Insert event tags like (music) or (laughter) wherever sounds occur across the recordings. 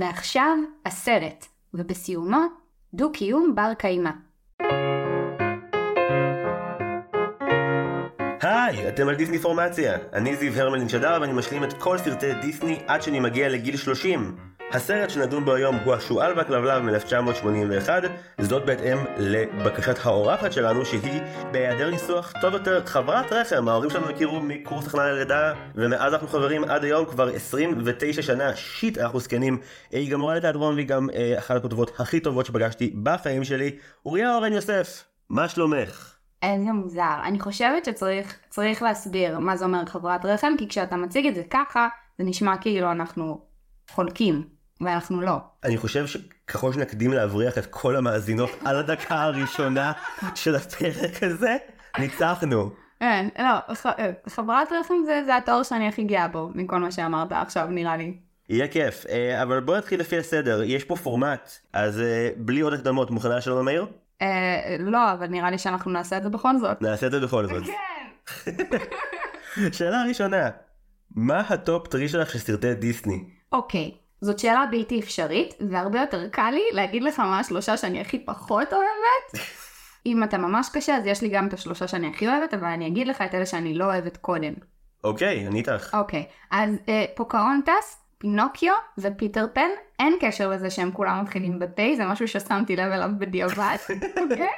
ועכשיו הסרט, ובסיומו דו-קיום בר קיימא. היי, אתם על דיסני פורמציה. אני זיו הרמלין שדר ואני משלים את כל סרטי דיסני עד שאני מגיע לגיל 30. הסרט שנדון בו היום הוא השועל והכלבלב מ-1981, זאת בהתאם לבקשת האורחת שלנו שהיא בהיעדר ניסוח טוב יותר חברת רחם, ההורים שלנו הכירו מקורס הכנה ללידה ומאז אנחנו חברים עד היום כבר 29 שנה, שיט אנחנו זקנים, היא גם מורה לתיאטרון והיא גם אה, אחת הכותבות הכי טובות שפגשתי בחיים שלי, אוריה אורן יוסף, מה שלומך? איזה מוזר. אני חושבת שצריך צריך להסביר מה זה אומר חברת רחם, כי כשאתה מציג את זה ככה, זה נשמע כאילו אנחנו חולקים, ואנחנו לא. אני חושב שככל שנקדים להבריח את כל המאזינות (laughs) על הדקה הראשונה של הפרק הזה, ניצחנו. כן, לא, ח- אה, חברת רחם זה, זה התואר שאני הכי גאה בו, מכל מה שאמרת עכשיו, נראה לי. יהיה כיף, אה, אבל בוא נתחיל לפי הסדר, יש פה פורמט, אז אה, בלי עוד הקדמות, מוכנה לשאלון מהיר? אה, לא, אבל נראה לי שאנחנו נעשה את זה בכל זאת. נעשה את זה בכל זאת. כן. (laughs) שאלה ראשונה, מה ה top three שלך של סרטי דיסני? אוקיי, זאת שאלה בלתי אפשרית, והרבה יותר קל לי להגיד לך מה השלושה שאני הכי פחות אוהבת. (laughs) אם אתה ממש קשה, אז יש לי גם את השלושה שאני הכי אוהבת, אבל אני אגיד לך את אלה שאני לא אוהבת קודם. אוקיי, אני איתך. אוקיי, אז אה, פוקהונטס, פינוקיו ופיטר פן, אין קשר לזה שהם כולם מתחילים בפה, זה משהו ששמתי לב אליו בדיעבד, (laughs) אוקיי?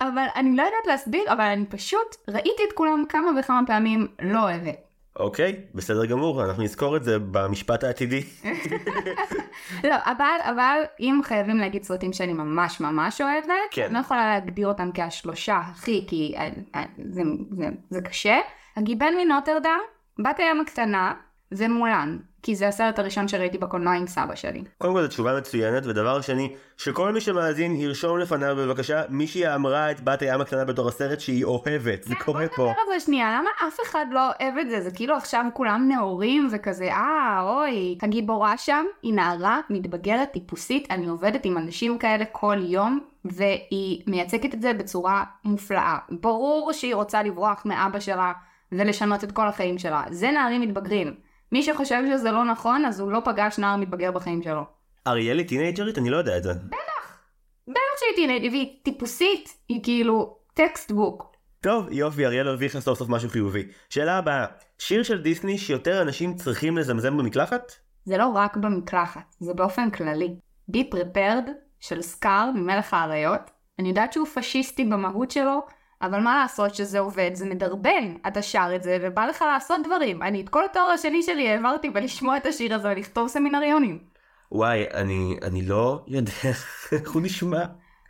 אבל אני לא יודעת להסביר, אבל אני פשוט ראיתי את כולם כמה וכמה פעמים לא אוהבת. אוקיי, בסדר גמור, אנחנו נזכור את זה במשפט העתידי. (laughs) לא, אבל, אבל אם חייבים להגיד סרטים שאני ממש ממש אוהבת, כן. אני לא יכולה להגדיר אותם כשלושה הכי, כי אה, אה, זה, זה, זה קשה. הגיבן מנוטרדם, בת הים הקטנה ומולן, כי זה הסרט הראשון שראיתי בקולנוע עם סבא שלי. קודם כל זו תשובה מצוינת, ודבר שני, שכל מי שמאזין ירשום לפניו בבקשה מישהי אמרה את בת הים הקטנה בתור הסרט שהיא אוהבת, זה קורה פה. בוא נדבר על זה שנייה, למה אף אחד לא אוהב את זה? זה כאילו עכשיו כולם נאורים וכזה, אה, אוי. הגיבורה שם היא נערה, מתבגרת, טיפוסית, אני עובדת עם אנשים כאלה כל יום, והיא מייצגת את זה בצורה מופלאה. ברור שהיא רוצה לברוח מאבא שלה ולשנות את כל החיים שלה. זה נערים מתבגרים. מי שחושב שזה לא נכון, אז הוא לא פגש נער מתבגר בחיים שלו. אריאלי טינג'רית? אני לא יודע את זה. בטח שהיא טינאייג'רית, והיא טיפוסית, היא כאילו textbook. טוב, יופי, אריאל הרוויח סוף סוף משהו חיובי. שאלה הבאה, שיר של דיסני שיותר אנשים צריכים לזמזם במקלחת? זה לא רק במקלחת, זה באופן כללי. Be Prepared של סקאר ממלך האריות, אני יודעת שהוא פשיסטי במהות שלו, אבל מה לעשות שזה עובד, זה מדרבן, אתה שר את זה ובא לך לעשות דברים. אני את כל התואר השני שלי העברתי בלשמוע את השיר הזה ולכתוב סמינריונים. וואי, אני, אני לא יודע איך הוא נשמע.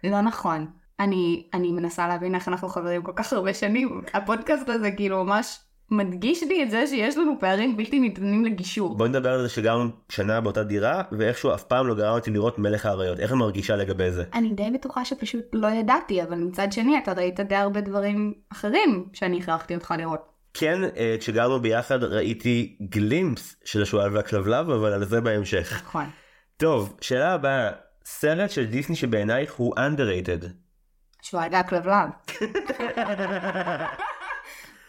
לא נכון. אני, אני מנסה להבין איך אנחנו חברים כל כך הרבה שנים. הפודקאסט הזה כאילו ממש מדגיש לי את זה שיש לנו פערים בלתי ניתנים לגישור. בוא נדבר על זה שגרנו שנה באותה דירה, ואיכשהו אף פעם לא גרם אותי לראות מלך האריות. איך את מרגישה לגבי זה? אני די בטוחה שפשוט לא ידעתי, אבל מצד שני אתה ראית די הרבה דברים אחרים שאני הכרחתי אותך לראות. כן, אה, כשגרנו ביחד ראיתי גלימפס של השועל והכלבלב, אבל על זה בהמשך. נכון. טוב, שאלה הבאה, סרט של דיסני שבעינייך הוא underrated. שועל והכלבלב. (laughs)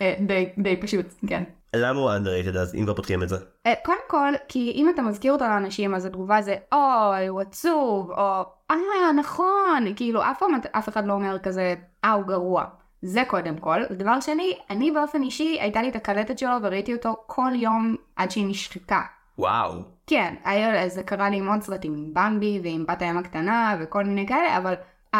אה, די, די פשוט, כן. למה הוא underrated אז, אם כבר פותחים את זה? אה, קודם כל, כי אם אתה מזכיר אותו לאנשים, אז התגובה זה, אוי, הוא עצוב, או, אה, נכון, כאילו, אף אף אחד לא אומר כזה, אה, הוא גרוע. זה קודם כל. דבר שני, אני באופן אישי, הייתה לי את הקלטת שלו וראיתי אותו כל יום עד שהיא נשחקה. וואו. כן, היה, זה קרה לי עם עוד סרטים, עם במבי ועם בת הים הקטנה וכל מיני כאלה, אבל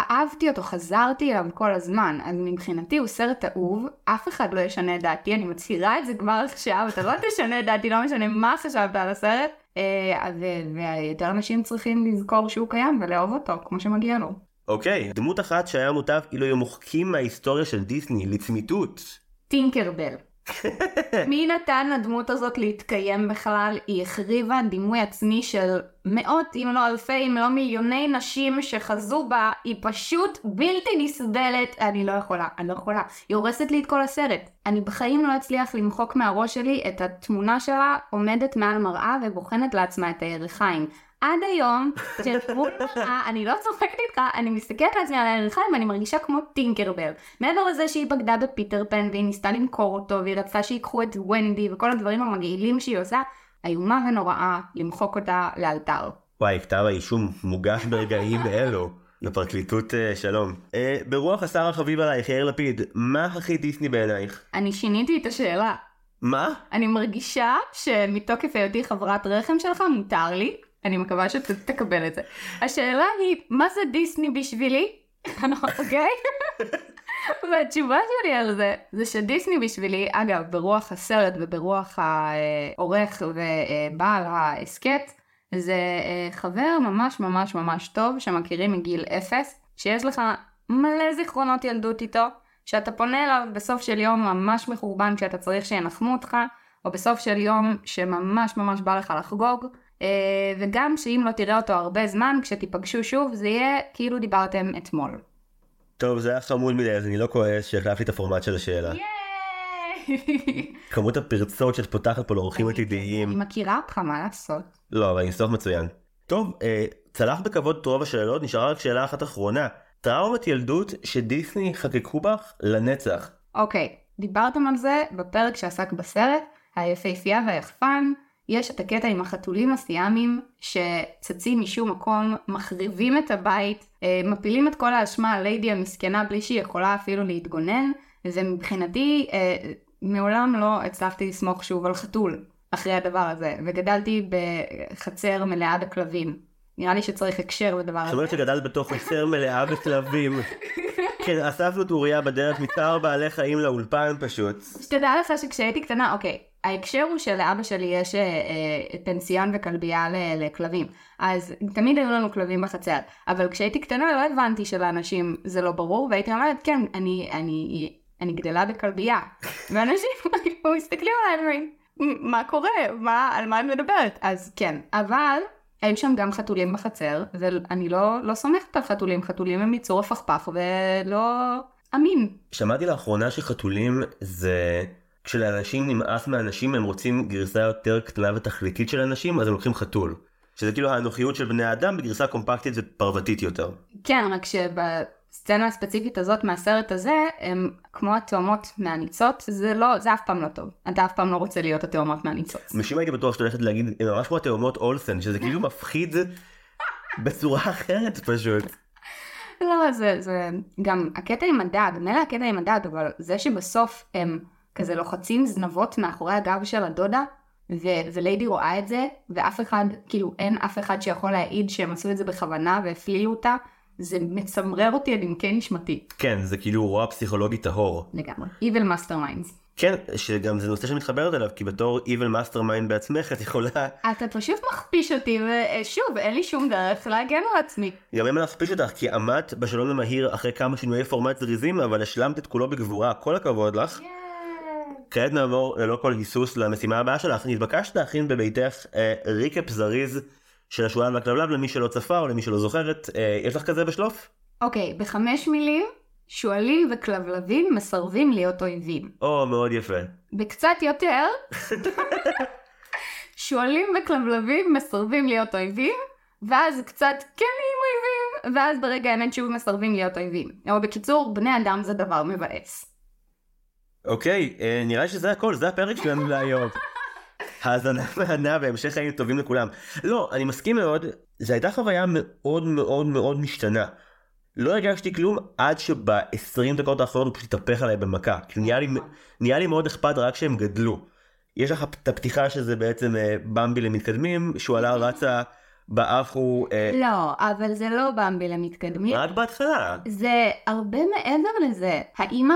אהבתי אותו, חזרתי אליו כל הזמן, אז מבחינתי הוא סרט אהוב, אף אחד לא ישנה את דעתי, אני מצהירה את זה כבר עכשיו, אתה לא (laughs) תשנה את דעתי, לא משנה מה חשבת על הסרט, אה, ויותר אנשים צריכים לזכור שהוא קיים ולאהוב אותו, כמו שמגיע לו. אוקיי, דמות אחת שהיה מוטב אילו היו מוחקים מההיסטוריה של דיסני לצמיתות. טינקרבל. (laughs) מי נתן לדמות הזאת להתקיים בכלל? היא החריבה דימוי עצמי של מאות אם לא אלפי אם לא מיליוני נשים שחזו בה, היא פשוט בלתי נסבלת, אני לא יכולה, אני לא יכולה, היא הורסת לי את כל הסרט. אני בחיים לא אצליח למחוק מהראש שלי את התמונה שלה עומדת מעל מראה ובוחנת לעצמה את הירכיים. עד היום, כשדמות מראה, אני לא צוחקת איתך, אני מסתכלת לעצמי על הירכיים ואני מרגישה כמו טינקרבל. מעבר לזה שהיא בגדה בפיטר פן והיא ניסתה למכור אותו והיא רצתה שיקחו את ונדי וכל הדברים המגעילים שהיא עושה, איומה ונוראה למחוק אותה לאלתר. וואי, כתב האישום מוגש ברגעים (laughs) אלו. לפרקליטות אה, שלום. אה, ברוח השר החביב עלייך, יאיר לפיד, מה הכי דיסני בעינייך? אני שיניתי את השאלה. מה? אני מרגישה שמתוקף היותי חברת רחם שלך מותר לי, אני מקווה שתקבל את זה. השאלה היא, מה זה דיסני בשבילי? (laughs) אוקיי? (laughs) והתשובה שלי על זה, זה שדיסני בשבילי, אגב, ברוח הסרט וברוח העורך ובעל ההסכת, זה אה, חבר ממש ממש ממש טוב שמכירים מגיל אפס, שיש לך מלא זיכרונות ילדות איתו, שאתה פונה אליו בסוף של יום ממש מחורבן כשאתה צריך שינחמו אותך, או בסוף של יום שממש ממש בא לך לחגוג, וגם שאם לא תראה אותו הרבה זמן, כשתיפגשו שוב, זה יהיה כאילו דיברתם אתמול. טוב, זה היה חמוד מדי, אז אני לא כועס שהחלפתי את הפורמט של השאלה. כמות הפרצות שאת פותחת פה לאורחים עתידיים. אני מכירה אותך, מה לעשות? לא, אבל אני סוף מצוין. טוב, אה, צלח בכבוד את רוב השאלות, נשארה רק שאלה אחת אחרונה. טראומת ילדות שדיסני חקקו בך לנצח. אוקיי, דיברתם על זה בפרק שעסק בסרט, היפהפייה והיחפן. יש את הקטע עם החתולים הסיאמים שצצים משום מקום, מחריבים את הבית, אה, מפילים את כל האשמה על ליידי המסכנה בלי שהיא יכולה אפילו להתגונן, ומבחינתי אה, מעולם לא הצלחתי לסמוך שוב על חתול אחרי הדבר הזה, וגדלתי בחצר מלאה בכלבים. נראה לי שצריך הקשר לדבר הזה. זאת אומרת שגדלת בתוך חצר מלאה בכלבים. (laughs) כן, אספנו את אוריה בדרך מצער בעלי חיים לאולפן פשוט. שתדע לך שכשהייתי קטנה, אוקיי, ההקשר הוא שלאבא שלי יש אה, אה, פנסיון וכלבייה לכלבים. אז תמיד היו לנו כלבים בחצר. אבל כשהייתי קטנה לא הבנתי שלאנשים זה לא ברור, והייתי אומרת, כן, אני, אני, אני גדלה בכלבייה. (laughs) ואנשים מסתכלים עליי ואומרים, מה קורה? מה, על מה את מדברת? אז כן, אבל היו שם גם חתולים בחצר, ואני לא, לא סומכת על חתולים, חתולים הם יצור הפכפך ולא אמין. שמעתי לאחרונה שחתולים זה... כשלאנשים נמאס מאנשים הם רוצים גרסה יותר קטנה ותכליתית של אנשים אז הם לוקחים חתול. שזה כאילו האנוכיות של בני אדם בגרסה קומפקטית ופרוותית יותר. כן, רק שבסצנה הספציפית הזאת מהסרט הזה, הם כמו התאומות מהניצות, זה לא, זה אף פעם לא טוב. אתה אף פעם לא רוצה להיות התאומות מהניצות. משום הייתי בטוח שאת הולכת להגיד, הם ממש כמו התאומות אולסן, שזה כאילו מפחיד בצורה אחרת פשוט. לא, זה, זה גם הקטע עם הדג, מילא הקטע עם הדג, אבל זה שבסוף הם... כזה לוחצים זנבות מאחורי הגב של הדודה, ו- וליידי רואה את זה, ואף אחד, כאילו אין אף אחד שיכול להעיד שהם עשו את זה בכוונה והפלילו אותה, זה מצמרר אותי עד עמקי נשמתי. כן, זה כאילו רוע פסיכולוגי טהור. לגמרי. Evil Masterminds. כן, שגם זה נושא שמתחברת אליו, כי בתור Evil Mastermind בעצמך את יכולה... אתה פשוט מכפיש אותי, ושוב, אין לי שום דרך להגן על עצמי. גם אין מה להכפיש אותך, כי עמדת בשלום למהיר אחרי כמה שינויי פורמט זריזים, אבל השלמת את כולו בגבורה, כל הכבוד לך. Yeah. כעת נעבור ללא כל היסוס למשימה הבאה שלך. נתבקשת להכין בביתך אה, ריקאפ זריז של השוליים והכלבלב למי שלא צפה או למי שלא זוכרת. אה, יש לך כזה בשלוף? אוקיי, okay, בחמש מילים, שועלים וכלבלבים מסרבים להיות אויבים. או, oh, מאוד יפה. בקצת יותר, (laughs) שועלים וכלבלבים מסרבים להיות אויבים, ואז קצת כן נהיים אויבים, ואז ברגע האמת שוב מסרבים להיות אויבים. או בקיצור, בני אדם זה דבר מבאס. אוקיי, אה, נראה לי שזה הכל, זה הפרק שלנו להיום. האזנה מהנה והמשך חיים טובים לכולם. לא, אני מסכים מאוד, זו הייתה חוויה מאוד מאוד מאוד משתנה. לא הרגשתי כלום עד שב-20 דקות האחרונות הוא פשוט התהפך עליי במכה. כאילו נהיה לי, נהיה לי מאוד אכפת רק שהם גדלו. יש לך את הפתיחה שזה בעצם אה, במבי למתקדמים, שהוא עלה רצה באף הוא... אה... לא, אבל זה לא במבי למתקדמים. רק בהתחלה. זה הרבה מעבר לזה. האימא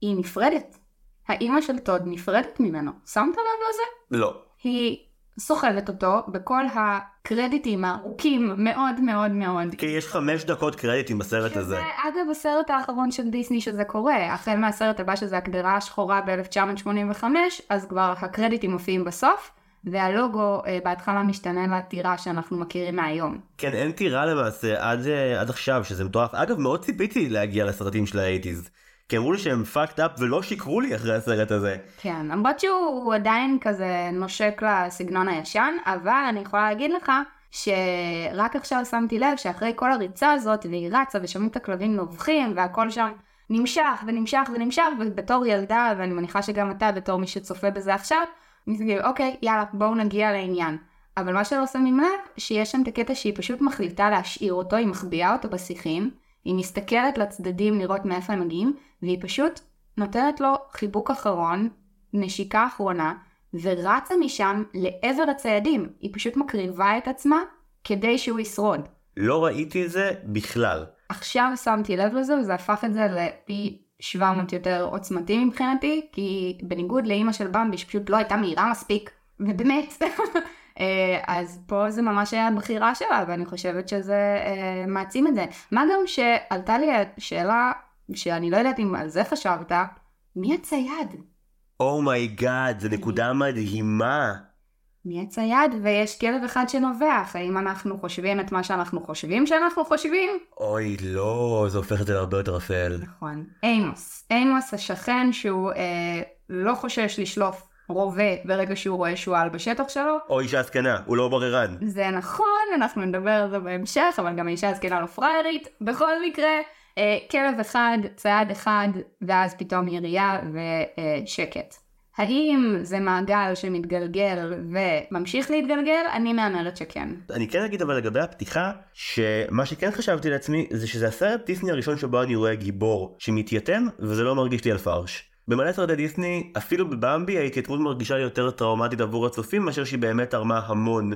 היא נפרדת. האימא של טוד נפרדת ממנו. שמת לב לזה? לא. היא סוחבת אותו בכל הקרדיטים הארוכים מאוד מאוד מאוד. כי יש חמש דקות קרדיטים בסרט שזה, הזה. אגב הסרט האחרון של דיסני שזה קורה, החל מהסרט הבא שזה הגדרה השחורה ב-1985, אז כבר הקרדיטים מופיעים בסוף. והלוגו אה, בהתחלה משתנה לטירה שאנחנו מכירים מהיום. כן, אין טירה למעשה עד, אה, עד עכשיו, שזה מטורף. אגב, מאוד ציפיתי להגיע לסרטים של האייטיז. כי אמרו לי שהם fucked up ולא שיקרו לי אחרי הסרט הזה. כן, למרות שהוא עדיין כזה נושק לסגנון הישן, אבל אני יכולה להגיד לך שרק עכשיו שמתי לב שאחרי כל הריצה הזאת, והיא רצה ושומעים את הכלבים נובחים והכל שם נמשך ונמשך ונמשך, ובתור ילדה, ואני מניחה שגם אתה בתור מי שצופה בזה עכשיו, מסתכל, אוקיי, יאללה, בואו נגיע לעניין. אבל מה שלא שמים לב, שיש שם את הקטע שהיא פשוט מחליטה להשאיר אותו, היא מחביאה אותו בשיחים, היא מסתכלת לצדדים לראות מאיפה הם מגיעים, והיא פשוט נותנת לו חיבוק אחרון, נשיקה אחרונה, ורצה משם לעבר הציידים. היא פשוט מקריבה את עצמה כדי שהוא ישרוד. לא ראיתי את זה בכלל. עכשיו שמתי לב לזה וזה הפך את זה לפי 700 יותר עוצמתי מבחינתי, כי בניגוד לאימא של במבי שפשוט לא הייתה מהירה מספיק, ובאמת, אז פה זה ממש היה הבחירה שלה, ואני חושבת שזה אה, מעצים את זה. מה גם שעלתה לי שאלה, שאני לא יודעת אם על זה חשבת, מי הצייד? oh my god, oh זו נקודה מדהימה. מי הצייד? ויש כלב אחד שנובח, האם אנחנו חושבים את מה שאנחנו חושבים שאנחנו חושבים? אוי, לא, זה הופך את זה להרבה יותר אפל. נכון. אימוס. אימוס השכן שהוא אה, לא חושש לשלוף רובה ברגע שהוא רואה שועל בשטח שלו. או אישה זקנה, הוא לא בררן. זה נכון, אנחנו נדבר על זה בהמשך, אבל גם האישה הזקנה לא פריירית. בכל מקרה, אה, כלב אחד, צייד אחד, ואז פתאום ירייה ושקט. האם זה מעגל שמתגלגל וממשיך להתגלגל? אני מהמרת שכן. אני כן אגיד אבל לגבי הפתיחה, שמה שכן חשבתי לעצמי זה שזה הסרט דיסני הראשון שבו אני רואה גיבור שמתייתם, וזה לא מרגיש לי על פרש. במלא סרטי דיסני, אפילו בבמבי ההתייתמות מרגישה לי יותר טראומטית עבור הצופים מאשר שהיא באמת תרמה המון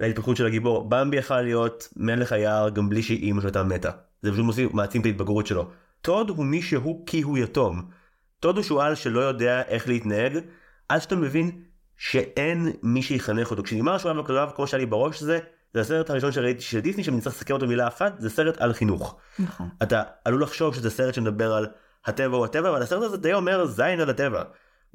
להתפתחות של הגיבור. במבי יכול להיות מלך היער גם בלי שאימא שלו הייתה מתה. זה פשוט מוסיף, מעצים את ההתבגרות שלו. טוד הוא מי שהוא כי הוא יתום. טוד הוא שועל שלא יודע איך להתנהג, עד שאתה מבין שאין מי שיחנך אותו. כשנגמר השועל בכלב, כמו שהיה לי בראש זה, זה הסרט הראשון שראיתי של דיסני, שאני צריך לסכם אותו מילה אחת, זה סרט על חינוך. נכון. אתה עלול לחשוב שזה סרט שמדבר על הטבע הוא הטבע, אבל הסרט הזה די אומר זין על הטבע.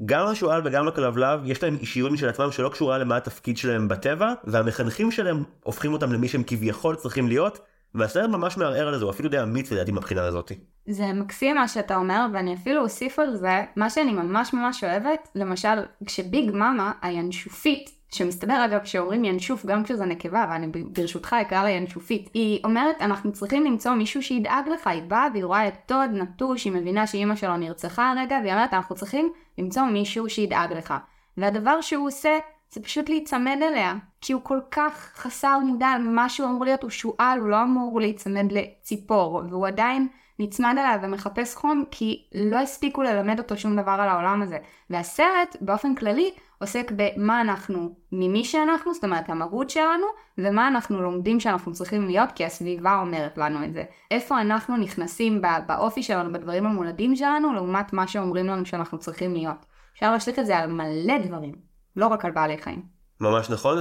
גם לשועל וגם לכלבלב יש להם אישיורים של עצמם שלא קשורה למה התפקיד שלהם בטבע, והמחנכים שלהם הופכים אותם למי שהם כביכול צריכים להיות, והסרט ממש מערער על זה, הוא אפילו די אמיץ לדעתי מבחינה הזאת. זה מקסים מה שאתה אומר, ואני אפילו אוסיף על זה, מה שאני ממש ממש אוהבת, למשל, כשביג מאמה, הינשופית, שמסתבר אגב שאומרים ינשוף גם כשזה נקבה, ואני ברשותך אקרא לה ינשופית, היא אומרת אנחנו צריכים למצוא מישהו שידאג לך, היא באה והיא רואה את טוד נטוש, היא מבינה שאימא שלו נרצחה הרגע, והיא אומרת אנחנו צריכים למצוא מישהו שידאג לך. והדבר שהוא עושה זה פשוט להיצמד אליה, כי הוא כל כך חסר מודע על מה שהוא אמור להיות, הוא שועל, הוא לא אמור להיצמד לציפור, והוא עדיין נצמד אליו ומחפש חום כי לא הספיקו ללמד אותו שום דבר על העולם הזה. והסרט באופן כללי עוסק במה אנחנו ממי שאנחנו, זאת אומרת המהות שלנו, ומה אנחנו לומדים שאנחנו צריכים להיות כי הסביבה אומרת לנו את זה. איפה אנחנו נכנסים באופי שלנו, בדברים המולדים שלנו, לעומת מה שאומרים לנו שאנחנו צריכים להיות. אפשר להשליך את זה על מלא דברים, לא רק על בעלי חיים. ממש נכון,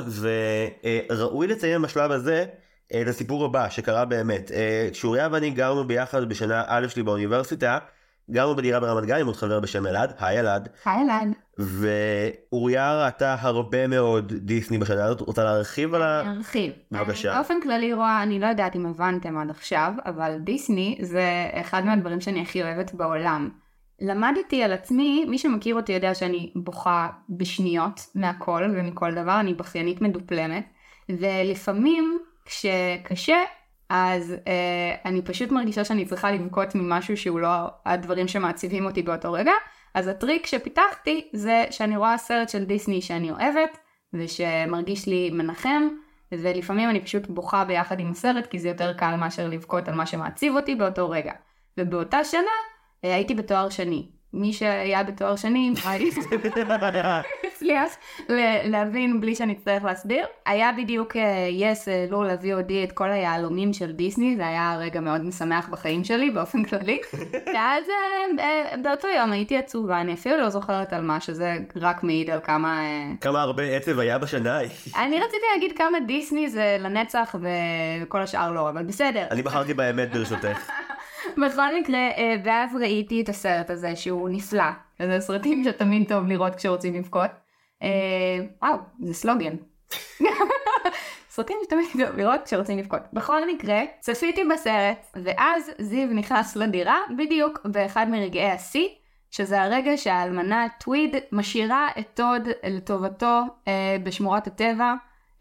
וראוי לציין בשלב הזה את הסיפור הבא שקרה באמת. כשאוריה ואני גרנו ביחד בשנה א' שלי באוניברסיטה, גרנו בדירה ברמת גן עם עוד חבר בשם אלעד, היי אלעד. היי אלעד. ואוריה ראתה הרבה מאוד דיסני בשנה הזאת, רוצה להרחיב על ה... להרחיב. בבקשה. באופן כללי רואה, אני לא יודעת אם הבנתם עד עכשיו, אבל דיסני זה אחד מהדברים שאני הכי אוהבת בעולם. למדתי על עצמי, מי שמכיר אותי יודע שאני בוכה בשניות מהכל ומכל דבר, אני בכיינית מדופלמת, ולפעמים כשקשה, אז אה, אני פשוט מרגישה שאני צריכה לבכות ממשהו שהוא לא הדברים שמעציבים אותי באותו רגע. אז הטריק שפיתחתי זה שאני רואה סרט של דיסני שאני אוהבת, ושמרגיש לי מנחם, ולפעמים אני פשוט בוכה ביחד עם הסרט, כי זה יותר קל מאשר לבכות על מה שמעציב אותי באותו רגע. ובאותה שנה אה, הייתי בתואר שני. מי שהיה בתואר שני, הצליח להבין בלי שאני אצטרך להסביר. היה בדיוק יס, העלו להביא אותי את כל היהלומים של דיסני, זה היה רגע מאוד משמח בחיים שלי באופן כללי. (laughs) ואז אה, אה, באותו יום הייתי עצובה, אני אפילו לא זוכרת על מה, שזה רק מעיד על כמה... אה, כמה הרבה עצב היה בשנה. אני רציתי להגיד כמה דיסני זה לנצח וכל השאר לא, אבל בסדר. אני בחרתי באמת ברשותך. (laughs) בכל מקרה, אה, ואז ראיתי את הסרט הזה שהוא נפלא. זה סרטים שתמיד טוב לראות כשרוצים לבכות. אה, וואו, זה סלוגן. (laughs) סרטים שתמיד טוב לראות כשרוצים לבכות. בכל מקרה, צפיתי בסרט, ואז זיו נכנס לדירה בדיוק באחד מרגעי השיא, שזה הרגע שהאלמנה טוויד משאירה את טוד לטובתו אה, בשמורת הטבע.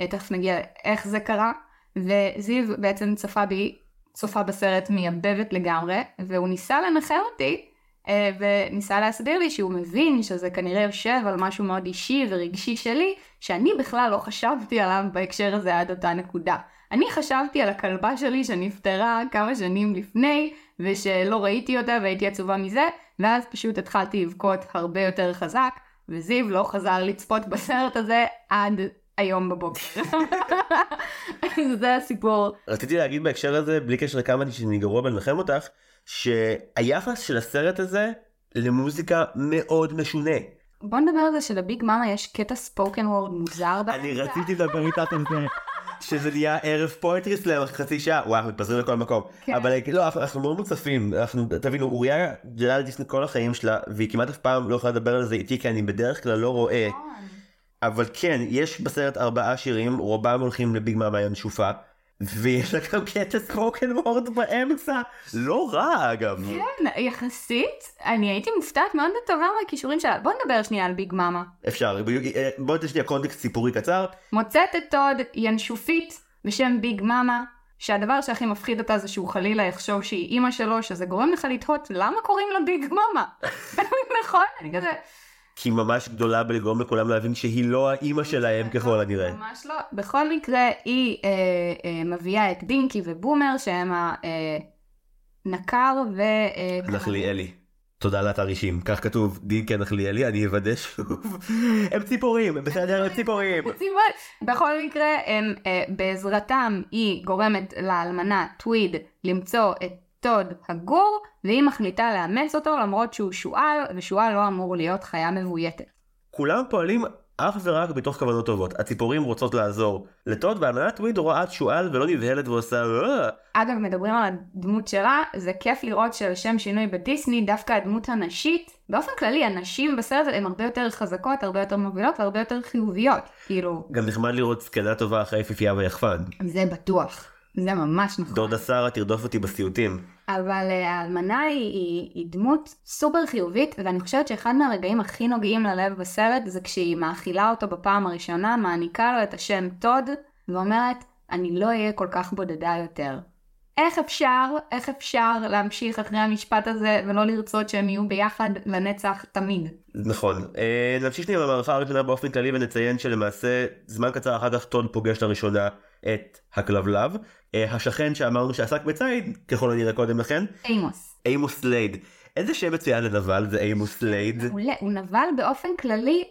תכף נגיע איך זה קרה. וזיו בעצם צפה בי צופה בסרט מייבבת לגמרי, והוא ניסה לנחם אותי אה, וניסה להסביר לי שהוא מבין שזה כנראה יושב על משהו מאוד אישי ורגשי שלי, שאני בכלל לא חשבתי עליו בהקשר הזה עד אותה נקודה. אני חשבתי על הכלבה שלי שנפטרה כמה שנים לפני, ושלא ראיתי אותה והייתי עצובה מזה, ואז פשוט התחלתי לבכות הרבה יותר חזק, וזיו לא חזר לצפות בסרט הזה עד היום בבוקר. (laughs) זה הסיפור. רציתי להגיד בהקשר הזה, בלי קשר לכמה שאני גרוע בלנחם אותך, שהיחס של הסרט הזה למוזיקה מאוד משונה. בוא נדבר על זה שלביג מאמה יש קטע ספוקן וורד מוזר. אני רציתי לדבר איתך על זה. שזה נהיה ערב פואטרי סלאם חצי שעה, וואו, אנחנו מתפזרים לכל מקום. כן. אבל לא, אנחנו מאוד מוצפים, אנחנו, תבינו, אוריה גדלה על דיסני כל החיים שלה, והיא כמעט אף פעם לא יכולה לדבר על זה איתי, כי אני בדרך כלל לא רואה. אבל כן, יש בסרט ארבעה שירים, רובם הולכים לביג מאמה ינשופה, ויש לה גם קטע spoken word באמצע, לא רע אגב. כן, יחסית, אני הייתי מופתעת מאוד לטובה מהכישורים שלה. בוא נדבר שנייה על ביג מאמה. אפשר, בואי ניתן שנייה קונטקסט סיפורי קצר. מוצאת את טוד ינשופית בשם ביג מאמה, שהדבר שהכי מפחיד אותה זה שהוא חלילה יחשוב שהיא אימא שלו, שזה גורם לך לתהות למה קוראים לה ביג מאמה. (laughs) נכון? אני כזה... היא ממש גדולה בלגרום לכולם להבין שהיא לא האימא שלהם ככל הנראה. ממש לא. בכל מקרה, היא אה, אה, מביאה את דינקי ובומר, שהם הנקר ו... אה, נחליאלי. תודה לאתר אישים, כך כתוב דינקי נחליאלי, אני אוודא שוב. הם ציפורים, הם בסדר, הם ציפורים. ציפורים. בכל מקרה, הם, אה, בעזרתם היא גורמת לאלמנה טוויד למצוא את טוד הגור, והיא מחליטה לאמץ אותו למרות שהוא שועל, ושועל לא אמור להיות חיה מבויתת. כולם פועלים אך ורק מתוך כוונות טובות. הציפורים רוצות לעזור לטוד, והאלמנה טוויד רואה שועל ולא נבהלת ועושה "אה". אגב, מדברים על הדמות שלה, זה כיף לראות שלשם שינוי בדיסני, דווקא הדמות הנשית, באופן כללי, הנשים בסרט הן הרבה יותר חזקות, הרבה יותר מובילות והרבה יותר חיוביות. כאילו, גם נחמד לראות זקנה טובה אחרי יפיפייה ויחפן. זה בטוח. זה ממש נכון. דודה שרה תרדוף אותי בסיוטים. אבל אה, האלמנה היא, היא, היא דמות סופר חיובית, ואני חושבת שאחד מהרגעים הכי נוגעים ללב בסרט זה כשהיא מאכילה אותו בפעם הראשונה, מעניקה לו את השם טוד, ואומרת, אני לא אהיה כל כך בודדה יותר. איך אפשר, איך אפשר להמשיך אחרי המשפט הזה ולא לרצות שהם יהיו ביחד לנצח תמיד? נכון. אה, נמשיך שנייה במערכה הראשונה באופן כללי ונציין שלמעשה זמן קצר אחר כך טוד פוגש לראשונה את הכלבלב. אה, השכן שאמרנו שעסק בציד, ככל הנראה קודם לכן, אימוס. אימוס סלייד. איזה שם מצוין לנבל זה אימוס סלייד. מעולה, הוא נבל באופן כללי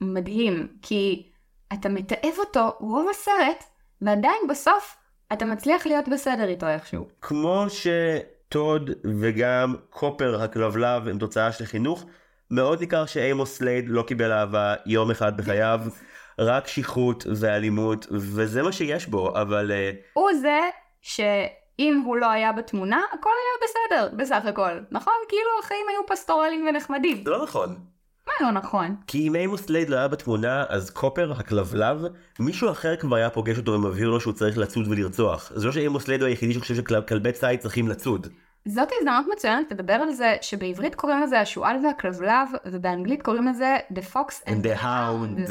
מדהים, כי אתה מתעב אותו רוב הסרט, ועדיין בסוף אתה מצליח להיות בסדר איתו איכשהו. כמו שטוד וגם קופר הכלבלב הם תוצאה של חינוך, מאוד ניכר שאימוס סלייד לא קיבל אהבה יום אחד בחייו, רק שכרות ואלימות, וזה מה שיש בו, אבל אה, הוא זה שאם הוא לא היה בתמונה, הכל היה בסדר, בסך הכל. נכון? כאילו החיים היו פסטורליים ונחמדים. זה לא נכון. מה לא נכון? כי אם אימוס סלייד לא היה בתמונה, אז קופר הכלבלב, מישהו אחר כבר היה פוגש אותו ומבהיר לו שהוא צריך לצוד ולרצוח. זה לא שאימוס סלייד הוא היחידי שחושב שכלבי ציד צריכים לצוד. זאת הזדמנות מצוינת לדבר על זה שבעברית קוראים לזה השועל והכלבלב, ובאנגלית קוראים לזה The Fox And the Hound.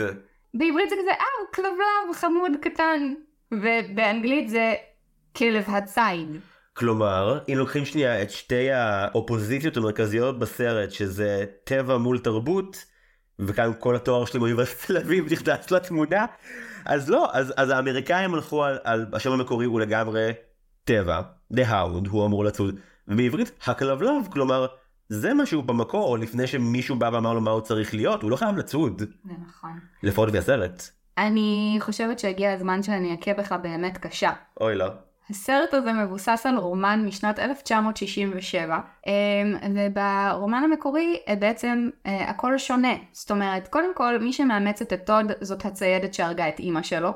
בעברית זה כזה, אה, כלבלב חמוד קטן. ובאנגלית זה כלב הציד. כלומר, אם לוקחים שנייה את שתי האופוזיציות המרכזיות בסרט, שזה טבע מול תרבות, וכאן כל התואר שלי באוניברסיטת תל אביב נכנס לתמונה, אז לא, אז, אז האמריקאים הלכו על, על השם המקורי הוא לגמרי טבע, The Hound, הוא אמור לצוד, ובעברית הכלבלב, כלומר, זה מה שהוא במקור, לפני שמישהו בא ואמר לו מה הוא צריך להיות, הוא לא חייב לצוד, זה נכון. לפחות הסרט. אני חושבת שהגיע הזמן שאני אכה בך באמת קשה. אוי לא. הסרט הזה מבוסס על רומן משנת 1967, אמ, וברומן המקורי אה, בעצם אה, הכל שונה. זאת אומרת, קודם כל, מי שמאמצת את טוד זאת הציידת שהרגה את אימא שלו.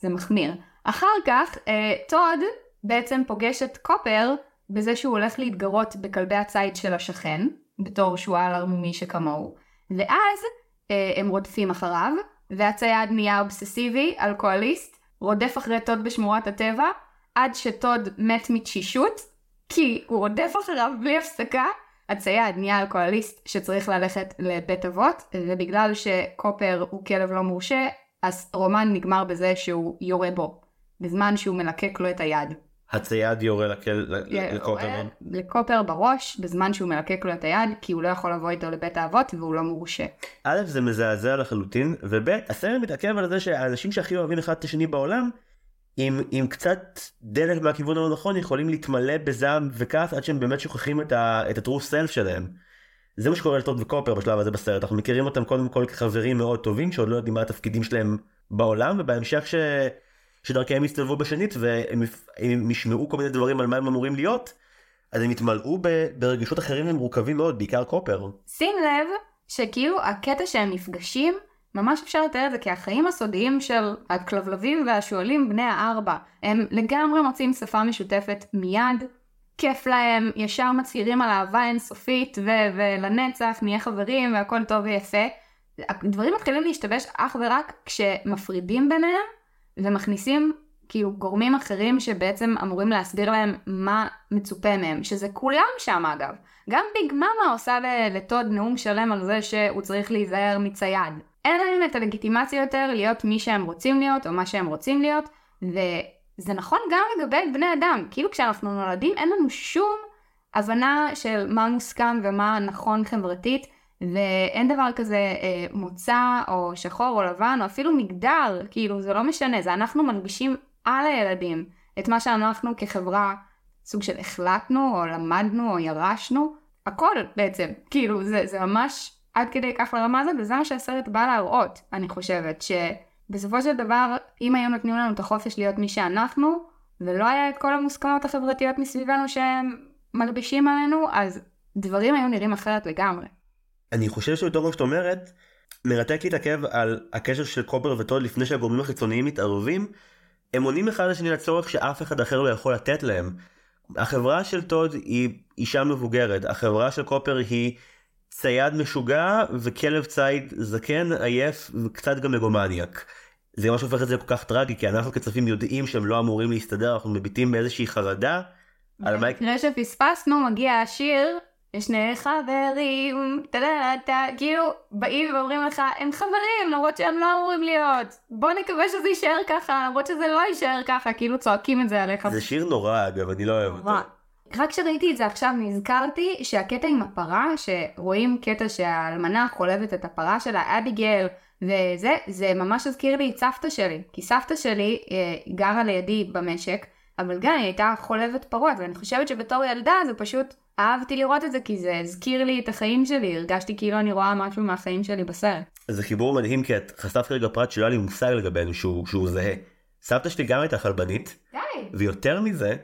זה מחמיר. אחר כך, אה, טוד בעצם פוגש את קופר בזה שהוא הולך להתגרות בכלבי הציד של השכן, בתור שועל ערמומי שכמוהו, ואז הם רודפים אחריו, והצייד נהיה אובססיבי, אלכוהוליסט, רודף אחרי טוד בשמורת הטבע, עד שטוד מת מתשישות, כי הוא רודף אחריו בלי הפסקה. הצייד נהיה אלכוהוליסט שצריך ללכת לבית אבות, ובגלל שקופר הוא כלב לא מורשה, אז רומן נגמר בזה שהוא יורה בו, בזמן שהוא מלקק לו את היד. הצייד יורה לקל... לקופר. לקופר בראש בזמן שהוא מלקק לו את היד כי הוא לא יכול לבוא איתו לבית האבות והוא לא מורשה. א' זה מזעזע לחלוטין וב' הסרט מתעכב על זה שהאנשים שהכי אוהבים אחד את השני בעולם עם, עם קצת דלק מהכיוון הלא נכון יכולים להתמלא בזעם וכעס עד שהם באמת שוכחים את ה-true self שלהם. זה מה שקורה לטוד וקופר בשלב הזה בסרט אנחנו מכירים אותם קודם כל כחברים מאוד טובים שעוד לא יודעים מה התפקידים שלהם בעולם ובהמשך ש... שדרכיהם יסתובבו בשנית והם ישמעו כל מיני דברים על מה הם אמורים להיות אז הם יתמלאו ברגשות אחרים ומורכבים מאוד בעיקר קופר. שים לב שכאילו הקטע שהם נפגשים ממש אפשר לתאר את זה כהחיים הסודיים של הכלבלבים והשועלים בני הארבע. הם לגמרי מוצאים שפה משותפת מיד, כיף להם, ישר מצהירים על אהבה אינסופית ו- ולנצח נהיה חברים והכל טוב ויפה. הדברים מתחילים להשתבש אך ורק כשמפרידים ביניהם ומכניסים כאילו גורמים אחרים שבעצם אמורים להסביר להם מה מצופה מהם, שזה כולם שם אגב. גם ביג מאמה עושה לטוד נאום שלם על זה שהוא צריך להיזהר מצייד. אין להם את הלגיטימציה יותר להיות מי שהם רוצים להיות או מה שהם רוצים להיות, וזה נכון גם לגבי בני אדם. כאילו כשאנחנו נולדים אין לנו שום הבנה של מה מוסכם ומה נכון חברתית, ואין דבר כזה אה, מוצא או שחור או לבן או אפילו מגדר, כאילו זה לא משנה, זה אנחנו מנגישים על הילדים את מה שאנחנו כחברה סוג של החלטנו או למדנו או ירשנו, הכל בעצם, כאילו זה, זה ממש עד כדי כך לרמה הזאת, וזה מה שהסרט בא להראות, אני חושבת, שבסופו של דבר, אם היו נותנים לנו את החופש להיות מי שאנחנו, ולא היה את כל המוסכמות החברתיות מסביבנו שהם מלבישים עלינו, אז דברים היו נראים אחרת לגמרי. אני חושב שבתור מה שאת אומרת, מרתק להתעכב על הקשר של קופר וטוד לפני שהגורמים החיצוניים מתערבים, הם עונים אחד לשני לצורך שאף אחד אחר לא יכול לתת להם. החברה של טוד היא אישה מבוגרת, החברה של קופר היא צייד משוגע וכלב ציד זקן, עייף וקצת גם מגומניאק. זה מה שהופך את זה כל כך טרגי, כי אנחנו כצופים יודעים שהם לא אמורים להסתדר, אנחנו מביטים באיזושהי חרדה. במקרה שפספסנו מגיע השיר, שני חברים, טה-טה-טה, כאילו באים ואומרים לך, הם חברים למרות שהם לא אמורים להיות. בוא נקווה שזה יישאר ככה, למרות שזה לא יישאר ככה, כאילו צועקים את זה עליך. זה שיר נורא אגב, אני לא אוהב אותו. רק כשראיתי את זה עכשיו נזכרתי שהקטע עם הפרה, שרואים קטע שהאלמנה חולבת את הפרה שלה, אביגל, וזה, זה ממש הזכיר לי את סבתא שלי. כי סבתא שלי אה, גרה לידי במשק, אבל גם היא הייתה חולבת פרות, ואני חושבת שבתור ילדה זה פשוט, אהבתי לראות את זה, כי זה הזכיר לי את החיים שלי, הרגשתי כאילו אני רואה משהו מהחיים שלי בסרט. זה חיבור מדהים, כי את חשפת רגע פרט שלא היה לי מושג לגבינו שהוא, שהוא זהה. סבתא שלי גם הייתה חלבנית, די. ויותר מזה,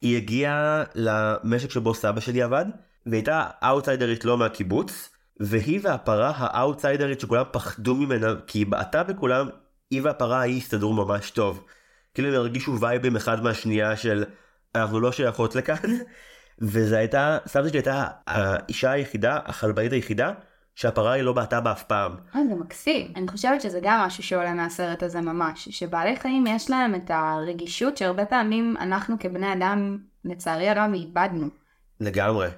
היא הגיעה למשק שבו סבא שלי עבד, והייתה אאוטסיידרית לא מהקיבוץ, והיא והפרה האאוטסיידרית שכולם פחדו ממנה, כי היא בעטה בכולם, היא והפרה ההיא הסתדרו ממש טוב. כאילו הם הרגישו וייבים אחד מהשנייה של אנחנו לא שייכות לכאן, וזה הייתה, סבתא שלי הייתה האישה היחידה, החלבנית היחידה, שהפרה היא לא בעטה בה אף פעם. אה, זה מקסים. אני חושבת שזה גם משהו שעולה מהסרט הזה ממש, שבעלי חיים יש להם את הרגישות שהרבה פעמים אנחנו כבני אדם, לצערי הרב, איבדנו. לגמרי.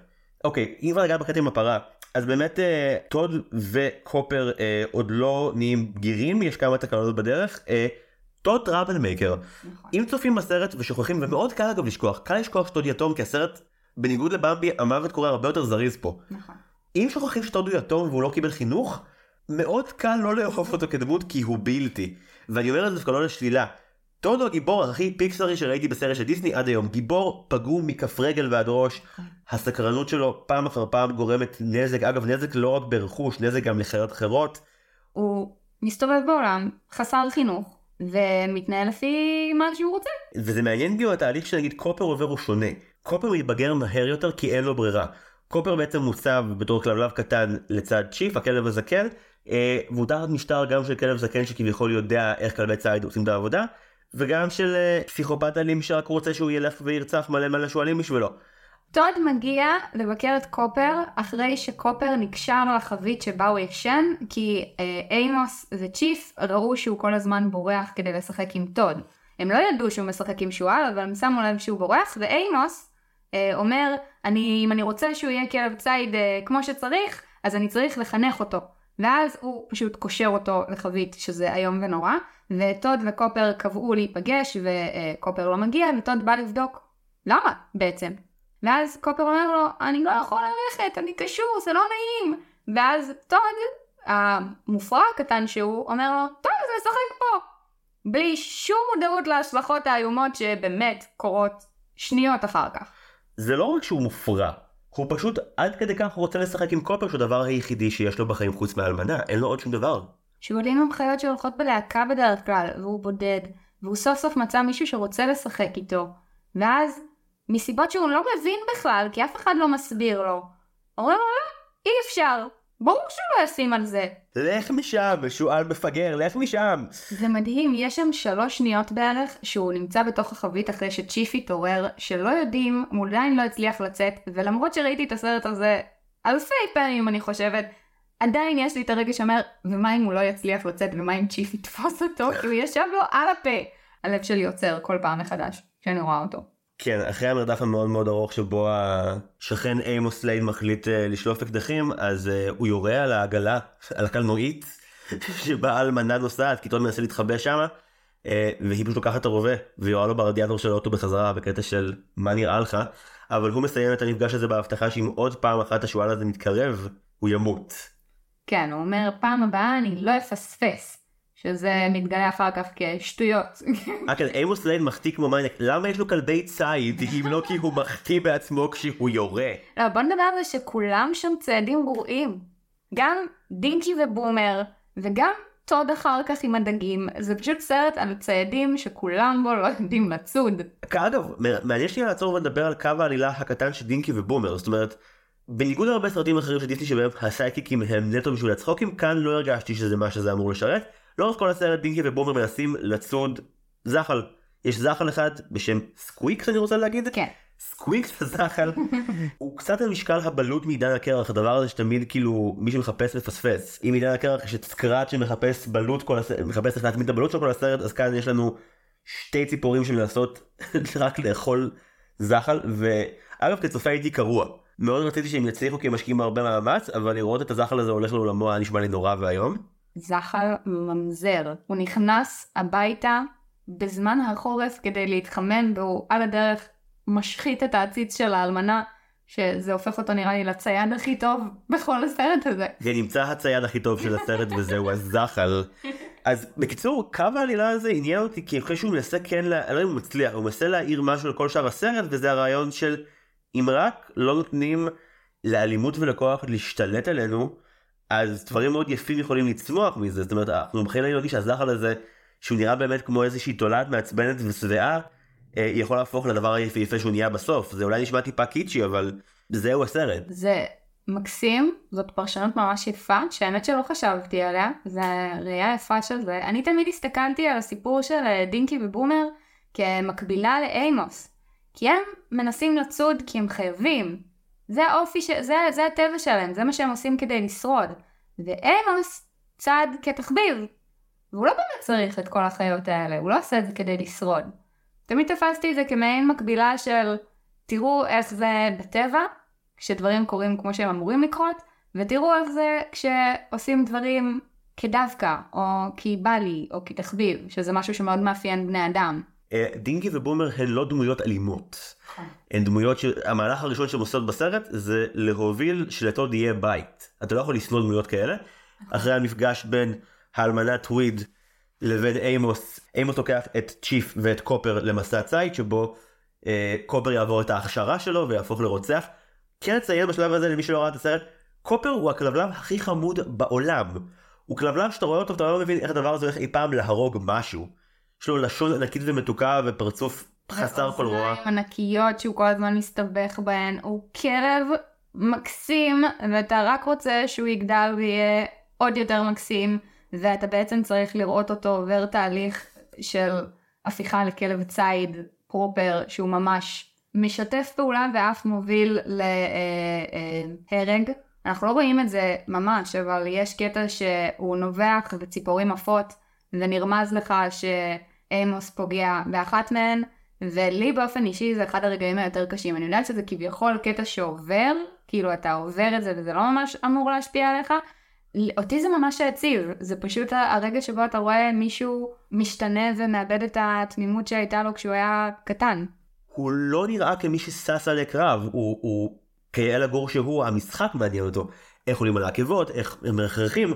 אוקיי, אם כבר נגעת בקטע עם הפרה, אז באמת אה, טוד וקופר אה, עוד לא נהיים בגירים, יש כמה תקלות בדרך. אה, טוד trouble maker. נכון. אם צופים בסרט ושוכחים, ומאוד קל אגב לשכוח, קל לשכוח שטוד יתום, כי הסרט, בניגוד לבמבי, המוות קורה הרבה יותר זריז פה. נכון. אם שוכחים שטוד הוא יתום והוא לא קיבל חינוך, מאוד קל לא לאהוב אותו כדמות כי הוא בלתי. ואני אומר את זה דווקא לא לשלילה. טוד הוא הגיבור הכי פיקסרי שראיתי בסרט של דיסני עד היום. גיבור פגום מכף רגל ועד ראש. הסקרנות שלו פעם אחר פעם גורמת נזק. אגב, נזק לא רק ברכוש, נזק גם לחיות אחרות. הוא מסתובב בעולם, חסר חינוך, ומתנהל לפי מה שהוא רוצה. וזה מעניין גם התהליך שנגיד קופר עובר הוא שונה. קופר מתבגר מהר יותר כי אין לו ברירה. קופר בעצם מוצב בתור כלבלב קטן לצד צ'יפ, הכלב הזקן, אה, והוא תחת משטר גם של כלב זקן שכביכול יודע איך כלבי ציד עושים את העבודה, וגם של אה, פסיכופת אלים שרק רוצה שהוא ילך וירצח מלא מלא שועלים בשבילו. טוד מגיע לבקר את קופר אחרי שקופר נקשר לחבית שבה הוא ישן כי אה, אימוס וצ'יף ראו שהוא כל הזמן בורח כדי לשחק עם טוד. הם לא ידעו שהוא משחק עם שועל אבל הם שמו לב שהוא בורח ואימוס אומר, אני, אם אני רוצה שהוא יהיה כלב ציד אה, כמו שצריך, אז אני צריך לחנך אותו. ואז הוא פשוט קושר אותו לחבית, שזה איום ונורא, וטוד וקופר קבעו להיפגש, וקופר לא מגיע, וטוד בא לבדוק למה בעצם? ואז קופר אומר לו, אני לא יכול ללכת, אני קשור, זה לא נעים. ואז טוד, המופרע הקטן שהוא, אומר לו, טוב, אז נשחק פה. בלי שום מודעות להשלכות האיומות שבאמת קורות שניות אחר כך. זה לא רק שהוא מופרע, הוא פשוט עד כדי כך רוצה לשחק עם קופר שהוא הדבר היחידי שיש לו בחיים חוץ מהאלמנה, אין לו עוד שום דבר. שועלים הם חיות שהולכות בלהקה בדרך כלל, והוא בודד, והוא סוף סוף מצא מישהו שרוצה לשחק איתו. ואז, מסיבות שהוא לא מבין בכלל, כי אף אחד לא מסביר לו, אומרים לו, לא, אי אפשר, ברור שהוא לא ישים על זה. לך משם, שועל מפגר, לך משם. זה מדהים, יש שם שלוש שניות בערך שהוא נמצא בתוך החבית אחרי שצ'יף התעורר, שלא יודעים, הוא עדיין לא הצליח לצאת, ולמרות שראיתי את הסרט הזה אלפי פעמים אני חושבת, עדיין יש לי את הרגע שאומר, ומה אם הוא לא יצליח לצאת, ומה אם צ'יף יתפוס אותו, (laughs) כי הוא ישב לו על הפה. הלב שלי עוצר כל פעם מחדש, כשאני רואה אותו. כן, אחרי המרדף המאוד מאוד ארוך שבו השכן אימוס ליין מחליט uh, לשלוף אקדחים, אז uh, הוא יורה על העגלה, (laughs) על הקלנועית, (laughs) שבה אלמנה נוסעת, כי טון מנסה להתחבא שמה, uh, והיא פשוט לוקחת את הרובה, ויורה לו ברדיאטור של האוטו בחזרה, בקטע של מה נראה לך, אבל הוא מסיים את המפגש הזה בהבטחה שאם עוד פעם אחת השועל הזה מתקרב, הוא ימות. כן, הוא אומר, פעם הבאה אני לא אפספס. שזה מתגלה אחר כך כשטויות. אה כן, עמוס ליין מחטיא כמו מניאק, למה יש לו כלבי ציד אם לא כי הוא מחטיא בעצמו כשהוא יורה? לא, בוא נדבר על זה שכולם שם צעדים גרועים. גם דינקי ובומר, וגם טוד אחר כך עם הדגים, זה פשוט סרט על ציידים שכולם בו לא יודעים לצוד. אגב, מעניין שנייה לעצור ולדבר על קו העלילה הקטן של דינקי ובומר, זאת אומרת, בניגוד להרבה סרטים אחרים של דיסני שבהם ה sidekicks הם נטו בשביל הצחוקים, כאן לא הרגשתי שזה מה שזה אמור לשרת. לאורך כל הסרט דינקי ובומר מנסים לצוד זחל. יש זחל אחד בשם סקוויקס אני רוצה להגיד? כן. סקוויקס הזחל (laughs) הוא קצת על משקל הבלוט מעידן הקרח הדבר הזה שתמיד כאילו מי שמחפש מפספס אם עידן הקרח יש את סקראט שמחפש בלוט כל הסרט מחפש איך להטמיד את הבלוט של כל הסרט אז כאן יש לנו שתי ציפורים שמנסות (laughs) רק לאכול זחל ואגב כצופה הייתי קרוע מאוד רציתי שהם יצליחו כי הם משקיעים הרבה מאמץ אבל לראות את הזחל הזה הולך לעולמו היה נשמע לי נורא ואיום. זחל ממזר. הוא נכנס הביתה בזמן החורף כדי להתחמם והוא על הדרך משחית את העציץ של האלמנה שזה הופך אותו נראה לי לצייד הכי טוב בכל הסרט הזה. זה נמצא הצייד הכי טוב של הסרט וזהו הזחל. אז בקיצור קו העלילה הזה עניין אותי כי אחרי שהוא מנסה כן, לה... לא יודע אם הוא מצליח, הוא מנסה להעיר משהו לכל שאר הסרט וזה הרעיון של אם רק לא נותנים לאלימות ולכוח להשתלט עלינו אז דברים מאוד יפים יכולים לצמוח מזה, זאת אומרת, אנחנו בכלל יודעים שהזחל הזה, שהוא נראה באמת כמו איזושהי תולעת מעצבנת ושבעה, אה, יכול להפוך לדבר היפהפה שהוא נהיה בסוף. זה אולי נשמע טיפה קיצ'י, אבל זהו הסרט. זה מקסים, זאת פרשנות ממש יפה, שהאמת שלא חשבתי עליה, זה ראייה יפה של זה. אני תמיד הסתכלתי על הסיפור של אה, דינקי ובומר כמקבילה לאימוס. כי הם מנסים לצוד כי הם חייבים, זה האופי, ש... זה, זה הטבע שלהם, זה מה שהם עושים כדי לשרוד. ואמוס צד כתחביב. והוא לא באמת צריך את כל החיות האלה, הוא לא עושה את זה כדי לשרוד. תמיד תפסתי את זה כמעין מקבילה של תראו איך זה בטבע, כשדברים קורים כמו שהם אמורים לקרות, ותראו איך זה כשעושים דברים כדווקא, או כי בא לי, או כתחביב, שזה משהו שמאוד מאפיין בני אדם. אה, דינגי ובומר הן לא דמויות אלימות. נכון. הן דמויות שהמהלך הראשון שהן עושות בסרט זה להוביל שלטוד יהיה בית. אתה לא יכול לשנוא דמויות כאלה. נכון. אחרי המפגש בין האלמנה טוויד לבין אימוס, אימוס לוקח את צ'יף ואת קופר למסע ציד שבו אה, קופר יעבור את ההכשרה שלו ויהפוך לרוצח. כן לציין בשלב הזה למי שלא ראה את הסרט, קופר הוא הכלבלב הכי חמוד בעולם. הוא כלבלב שאתה רואה אותו ואתה לא מבין איך הדבר הזה הולך אי פעם להרוג משהו. יש לו לשון ענקית ומתוקה ופרצוף חסר כל רוע. ענקיות שהוא כל הזמן מסתבך בהן. הוא כלב מקסים ואתה רק רוצה שהוא יגדל ויהיה עוד יותר מקסים ואתה בעצם צריך לראות אותו עובר תהליך של הפיכה לכלב ציד פרופר שהוא ממש משתף פעולה ואף מוביל להרג. אנחנו לא רואים את זה ממש אבל יש קטע שהוא נובח וציפורים עפות ונרמז לך ש... עמוס פוגע באחת מהן, ולי באופן אישי זה אחד הרגעים היותר קשים. אני יודעת שזה כביכול קטע שעובר, כאילו אתה עובר את זה וזה לא ממש אמור להשפיע עליך. אותי זה ממש העציב, זה פשוט הרגע שבו אתה רואה מישהו משתנה ומאבד את התמימות שהייתה לו כשהוא היה קטן. הוא לא נראה כמי ששש עלי קרב, הוא, הוא כאל הגור שהוא, המשחק מעניין אותו. איך עולים על העקבות, איך הם מרחרחים,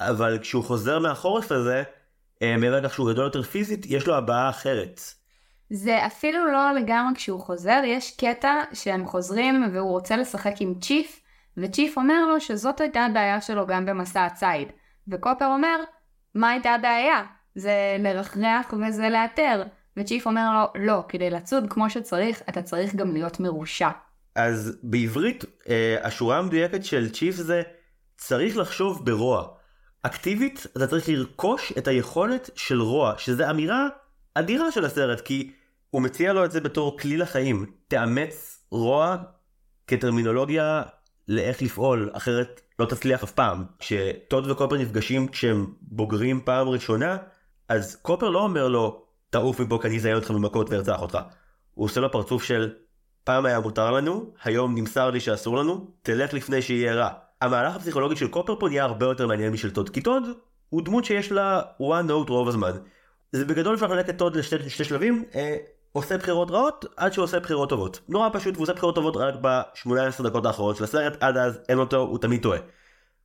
אבל כשהוא חוזר מהחורף הזה, מעבר לכך שהוא גדול יותר פיזית, יש לו הבעה אחרת. זה אפילו לא לגמרי כשהוא חוזר, יש קטע שהם חוזרים והוא רוצה לשחק עם צ'יף, וצ'יף אומר לו שזאת הייתה הבעיה שלו גם במסע הציד. וקופר אומר, מה הייתה הבעיה? זה לרחרח וזה לאתר. וצ'יף אומר לו, לא, כדי לצוד כמו שצריך, אתה צריך גם להיות מרושע. אז בעברית, אה, השורה המדויקת של צ'יף זה, צריך לחשוב ברוע. אקטיבית, אתה צריך לרכוש את היכולת של רוע, שזה אמירה אדירה של הסרט, כי הוא מציע לו את זה בתור כלי לחיים. תאמץ רוע כטרמינולוגיה לאיך לפעול, אחרת לא תצליח אף פעם. כשטוד וקופר נפגשים כשהם בוגרים פעם ראשונה, אז קופר לא אומר לו, תעוף מפה כי אני אזיין אותך במכות וארצח אותך. הוא עושה לו פרצוף של, פעם היה מותר לנו, היום נמסר לי שאסור לנו, תלך לפני שיהיה רע. המהלך הפסיכולוגי של קופר פה נהיה הרבה יותר מעניין משל טוד, כי טוד הוא דמות שיש לה one note רוב הזמן. זה בגדול אפשר לחלק את טוד לשתי שלבים, אה, עושה בחירות רעות עד שהוא עושה בחירות טובות. נורא פשוט, והוא עושה בחירות טובות רק ב-18 דקות האחרונות של הסרט, עד אז אין אותו, הוא תמיד טועה.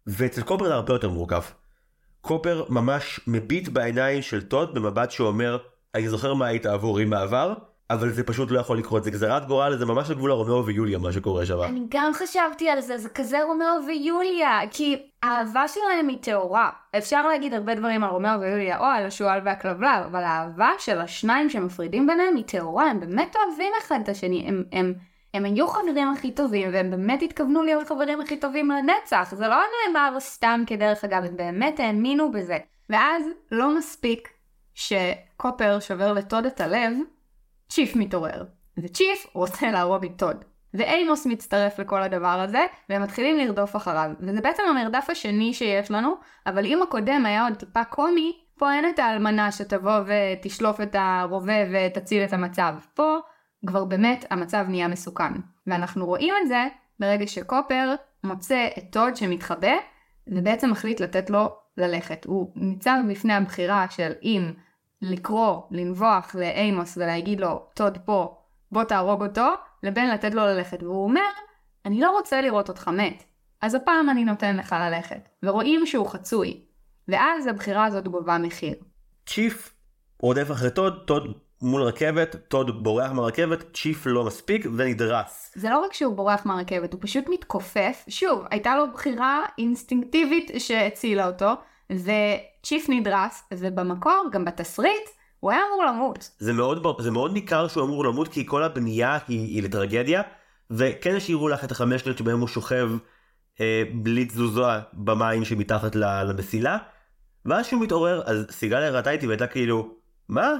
ואצל קופר זה הרבה יותר מורכב. קופר ממש מביט בעיניים של טוד במבט שאומר, אני זוכר מה היית עבורי בעבר, אבל זה פשוט לא יכול לקרות, זה גזירת גורל, זה ממש הגבול הרומאו ויוליה מה שקורה שם. אני גם חשבתי על זה, זה כזה רומאו ויוליה, כי האהבה שלהם היא טהורה. אפשר להגיד הרבה דברים על רומאו ויוליה, או על השועל והכלבלב, אבל האהבה של השניים שמפרידים ביניהם היא טהורה, הם באמת אוהבים אחד את השני, הם, הם, הם היו חברים הכי טובים, והם באמת התכוונו להיות חברים הכי טובים לנצח, זה לא נאמר סתם כדרך אגב, הם באמת האמינו בזה. ואז לא מספיק שקופר שובר לטוד את הלב, צ'יף מתעורר. וצ'יף רוצה להרוג את טוד. ואימוס מצטרף לכל הדבר הזה, והם מתחילים לרדוף אחריו. וזה בעצם המרדף השני שיש לנו, אבל אם הקודם היה עוד טיפה קומי, פה אין את האלמנה שתבוא ותשלוף את הרובה ותציל את המצב. פה כבר באמת המצב נהיה מסוכן. ואנחנו רואים את זה ברגע שקופר מוצא את טוד שמתחבא, ובעצם מחליט לתת לו ללכת. הוא ניצב בפני הבחירה של אם לקרוא, לנבוח לאימוס ולהגיד לו, טוד פה, בוא תהרוג אותו, לבין לתת לו ללכת. והוא אומר, אני לא רוצה לראות אותך מת, אז הפעם אני נותן לך ללכת. ורואים שהוא חצוי. ואז הבחירה הזאת גובה מחיר. צ'יף רודף אחרי טוד, טוד מול רכבת, טוד בורח מהרכבת, צ'יף לא מספיק ונדרס. זה לא רק שהוא בורח מהרכבת, הוא פשוט מתכופף. שוב, הייתה לו בחירה אינסטינקטיבית שהצילה אותו, וצ'יף נדרס, ובמקור, גם בתסריט, הוא היה אמור למות. זה מאוד, זה מאוד ניכר שהוא אמור למות כי כל הבנייה היא, היא לטרגדיה, וכן השאירו לך את החמש שניות שבהם הוא שוכב אה, בלי תזוזה במים שמתחת למסילה, ואז שהוא מתעורר, אז סיגל הראתה איתי והייתה כאילו, מה?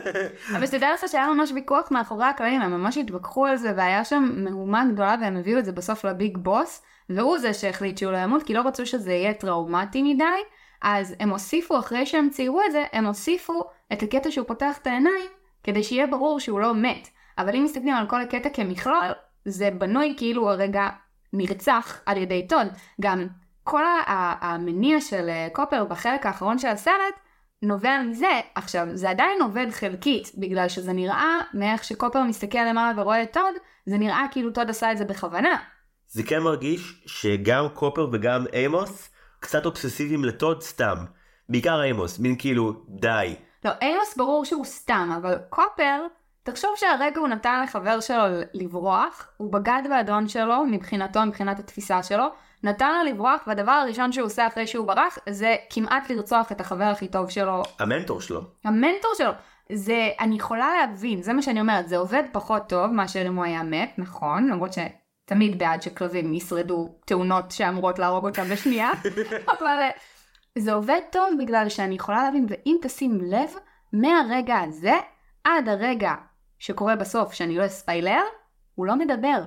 (laughs) אבל שתדע לך שהיה ממש ויכוח מאחורי הקלעים, הם ממש התווכחו על זה, והיה שם מהומה גדולה, והם הביאו את זה בסוף לביג בוס, והוא זה שהחליט שהוא לא ימות, כי לא רצו שזה יהיה טראומטי מדי, אז הם הוסיפו, אחרי שהם ציירו את זה, הם הוסיפו את הקטע שהוא פותח את העיניים, כדי שיהיה ברור שהוא לא מת. אבל אם מסתכלים על כל הקטע כמכלול, זה בנוי כאילו הרגע נרצח על ידי טוד. גם כל המניע של אה, קופר בחלק האחרון של הסרט, נובע מזה. עכשיו, זה עדיין עובד חלקית, בגלל שזה נראה, מאיך שקופר מסתכל למעלה ורואה את טוד, זה נראה כאילו טוד עשה את זה בכוונה. זה כן מרגיש שגם קופר וגם אימוס קצת אובססיביים לטוד סתם. בעיקר אימוס, מין כאילו, די. לא, אימוס ברור שהוא סתם, אבל קופר, תחשוב שהרגע הוא נתן לחבר שלו לברוח, הוא בגד באדון שלו, מבחינתו, מבחינת התפיסה שלו, נתן לו לברוח, והדבר הראשון שהוא עושה אחרי שהוא ברח, זה כמעט לרצוח את החבר הכי טוב שלו. המנטור שלו. המנטור שלו. זה, אני יכולה להבין, זה מה שאני אומרת, זה עובד פחות טוב מאשר אם הוא היה מת, נכון, למרות ש... תמיד בעד שכלבים ישרדו תאונות שאמורות להרוג אותם בשנייה, (laughs) אבל אה, זה עובד טוב בגלל שאני יכולה להבין, ואם תשים לב, מהרגע הזה עד הרגע שקורה בסוף, שאני לא אספיילר, הוא לא מדבר.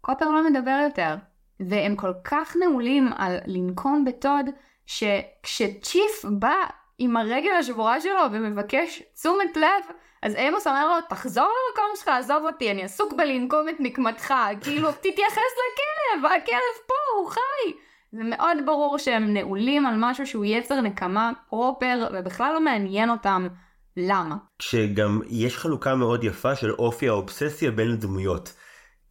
קופר לא מדבר יותר. והם כל כך נעולים על לנקום בטוד, שכשצ'יף בא עם הרגל השבורה שלו ומבקש תשומת לב, אז עמוס אומר לו, תחזור למקום שלך, עזוב אותי, אני עסוק בלנקום את נקמתך, (laughs) כאילו, תתייחס לכלב, הכלב פה, הוא חי. זה מאוד ברור שהם נעולים על משהו שהוא יצר נקמה פרופר, ובכלל לא מעניין אותם למה? כשגם יש חלוקה מאוד יפה של אופי האובססיה בין הדמויות.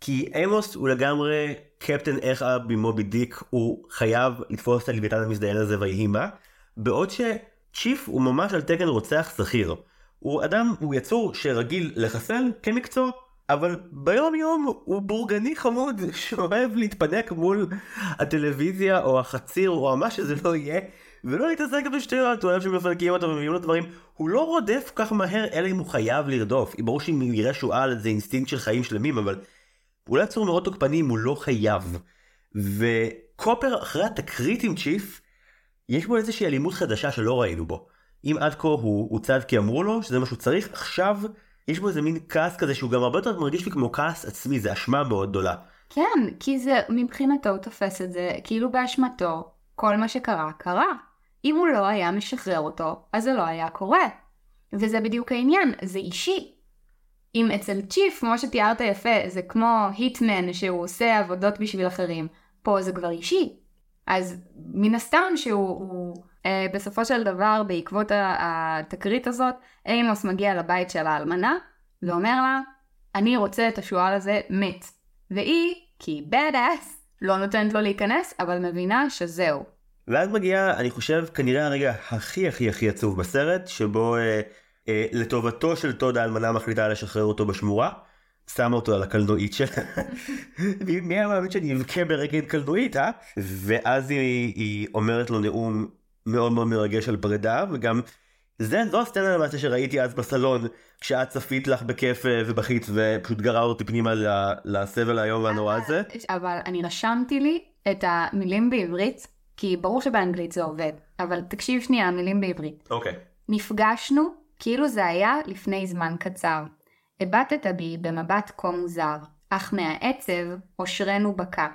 כי עמוס הוא לגמרי קפטן איך אב ממובי דיק, הוא חייב לתפוס את הלוויתן המזדיין הזה ויהי מה, בעוד שצ'יף הוא ממש על תקן רוצח שכיר. הוא אדם, הוא יצור שרגיל לחסל כמקצוע, אבל ביום יום הוא בורגני חמוד (laughs) שאוהב להתפנק מול הטלוויזיה או החציר או מה שזה לא יהיה ולא להתעסק בשטויות, הוא אוהב שמפנקים אותו ומביאים לו דברים. הוא לא רודף כל כך מהר אלא אם הוא חייב לרדוף. ברור שאם יראה שועל זה אינסטינקט של חיים שלמים אבל הוא לא יצור מאוד תוקפני אם הוא לא חייב. וקופר אחרי התקרית עם צ'יף יש בו איזושהי אלימות חדשה שלא ראינו בו אם עד כה הוא הוצב כי אמרו לו שזה מה שהוא צריך עכשיו יש בו איזה מין כעס כזה שהוא גם הרבה יותר מרגיש לי כמו כעס עצמי, זה אשמה מאוד גדולה. כן, כי זה מבחינתו הוא תופס את זה כאילו באשמתו, כל מה שקרה, קרה. אם הוא לא היה משחרר אותו, אז זה לא היה קורה. וזה בדיוק העניין, זה אישי. אם אצל צ'יף, כמו שתיארת יפה, זה כמו היטמן שהוא עושה עבודות בשביל אחרים, פה זה כבר אישי. אז מן הסתם שהוא, הוא, בסופו של דבר, בעקבות התקרית הזאת, אימוס מגיע לבית של האלמנה, ואומר לה, אני רוצה את השועל הזה מת. והיא, כי היא bad ass, לא נותנת לו להיכנס, אבל מבינה שזהו. ואז מגיע, אני חושב, כנראה הרגע הכי הכי הכי עצוב בסרט, שבו אה, אה, לטובתו של טוד האלמנה מחליטה לשחרר אותו בשמורה. שמה אותו על הקלנועית שלה. (laughs) מי היה מאמין שאני אבכה ברגל קלנועית, אה? ואז היא, היא אומרת לו נאום מאוד מאוד מרגש על פרידה, וגם זה, זו הסצנה למעשה שראיתי אז בסלון, כשאת צפית לך בכיף אה, ובכית ופשוט גרר אותי פנימה לסבל היום והנורא הזה. אבל אני רשמתי לי את המילים בעברית, כי ברור שבאנגלית זה עובד, אבל תקשיב שנייה, המילים בעברית. אוקיי. Okay. נפגשנו כאילו זה היה לפני זמן קצר. הבטת בי במבט כה מוזר, אך מהעצב עושרנו בקע,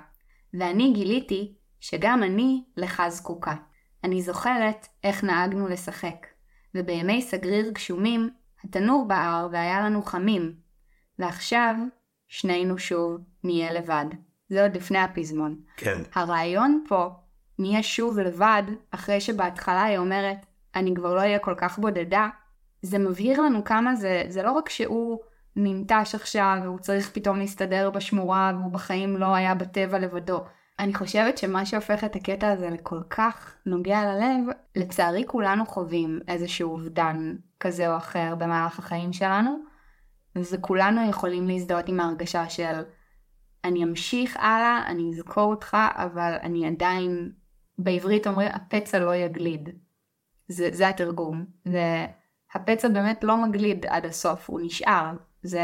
ואני גיליתי שגם אני לך זקוקה. אני זוכרת איך נהגנו לשחק, ובימי סגריר גשומים, התנור בער והיה לנו חמים, ועכשיו שנינו שוב נהיה לבד. זה עוד לפני הפזמון. כן. הרעיון פה, נהיה שוב לבד, אחרי שבהתחלה היא אומרת, אני כבר לא אהיה כל כך בודדה, זה מבהיר לנו כמה זה, זה לא רק שהוא ננטש עכשיו והוא צריך פתאום להסתדר בשמורה והוא בחיים לא היה בטבע לבדו. אני חושבת שמה שהופך את הקטע הזה לכל כך נוגע ללב, לצערי כולנו חווים איזשהו אובדן כזה או אחר במהלך החיים שלנו, וכולנו יכולים להזדהות עם ההרגשה של אני אמשיך הלאה, אני אזכור אותך, אבל אני עדיין, בעברית אומרים הפצע לא יגליד. זה, זה התרגום. זה, הפצע באמת לא מגליד עד הסוף, הוא נשאר. זה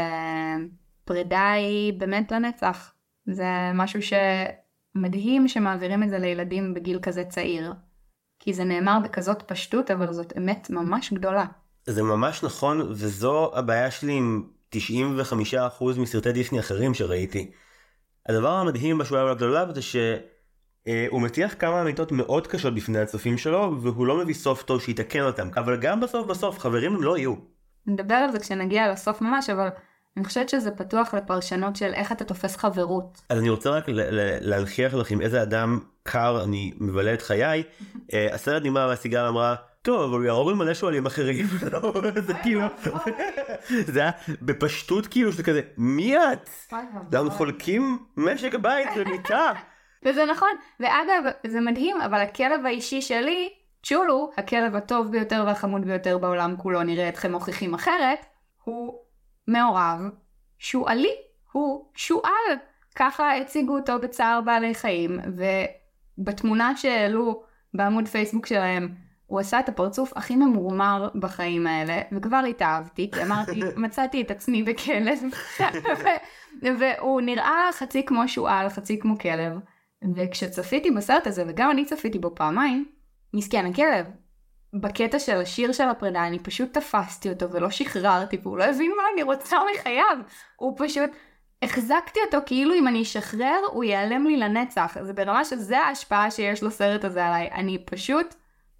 פרידה היא באמת לנצח. זה משהו שמדהים שמעבירים את זה לילדים בגיל כזה צעיר. כי זה נאמר בכזאת פשטות, אבל זאת אמת ממש גדולה. זה ממש נכון, וזו הבעיה שלי עם 95% מסרטי דיסני אחרים שראיתי. הדבר המדהים בשבועה הגדולה זה שהוא מטיח כמה אמיתות מאוד קשות בפני הצופים שלו, והוא לא מביא סוף טוב שיתקן אותם, אבל גם בסוף בסוף חברים הם לא יהיו. נדבר על זה כשנגיע לסוף ממש, אבל אני חושבת שזה פתוח לפרשנות של איך אתה תופס חברות. אז אני רוצה רק להנכיח לך עם איזה אדם קר אני מבלה את חיי. (laughs) אה, הסרט נגמר והסיגר אמרה, טוב, אבל הוא יהרוג מלא שואלים אחרים, (laughs) זה כאילו, (laughs) זה היה בפשטות כאילו, שזה כזה, מי את? אנחנו חולקים משק בית ומיטה. וזה נכון, ואגב, זה מדהים, אבל הכלב האישי שלי, צ'ולו, הכלב הטוב ביותר והחמוד ביותר בעולם כולו, נראה אתכם מוכיחים אחרת, הוא מעורב שועלי, הוא שועל. ככה הציגו אותו בצער בעלי חיים, ובתמונה שהעלו בעמוד פייסבוק שלהם, הוא עשה את הפרצוף הכי ממורמר בחיים האלה, וכבר התאהבתי, כי אמרתי, (laughs) מצאתי את עצמי בכלב, (laughs) והוא נראה חצי כמו שועל, חצי כמו כלב, וכשצפיתי בסרט הזה, וגם אני צפיתי בו פעמיים, מסכן הכלב. בקטע של השיר של הפרידה אני פשוט תפסתי אותו ולא שחררתי והוא לא הבין מה אני רוצה מחייו. הוא פשוט, החזקתי אותו כאילו אם אני אשחרר הוא ייעלם לי לנצח. זה ברמה שזה ההשפעה שיש לסרט הזה עליי. אני פשוט,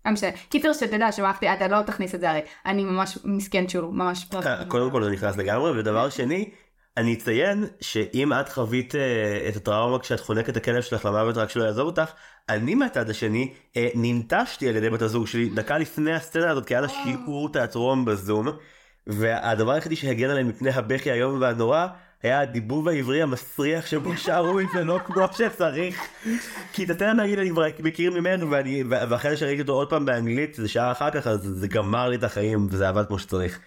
לא משנה. קיצר שתדע שמחתי, אתה לא תכניס את זה הרי. אני ממש מסכן שהוא ממש... קודם כל זה נכנס לגמרי ודבר שני, אני אציין שאם את חווית אה, את הטראומה כשאת חונקת את הכלב שלך למוות רק שלא יעזוב אותך, אני מהצד השני אה, ננטשתי על ידי בת הזוג שלי דקה לפני הסצנה הזאת כי היה לה שיעור תיאטרון בזום. והדבר היחידי שהגן עליהם מפני הבכי האיום והנורא היה הדיבוב העברי המסריח שבו שרו ולא כמו שצריך. כי את הטעם נגיד אני כבר מכיר ממנו ואני ואחרי שראיתי אותו עוד פעם באנגלית זה שעה אחר כך אז זה גמר לי את החיים וזה עבד כמו שצריך.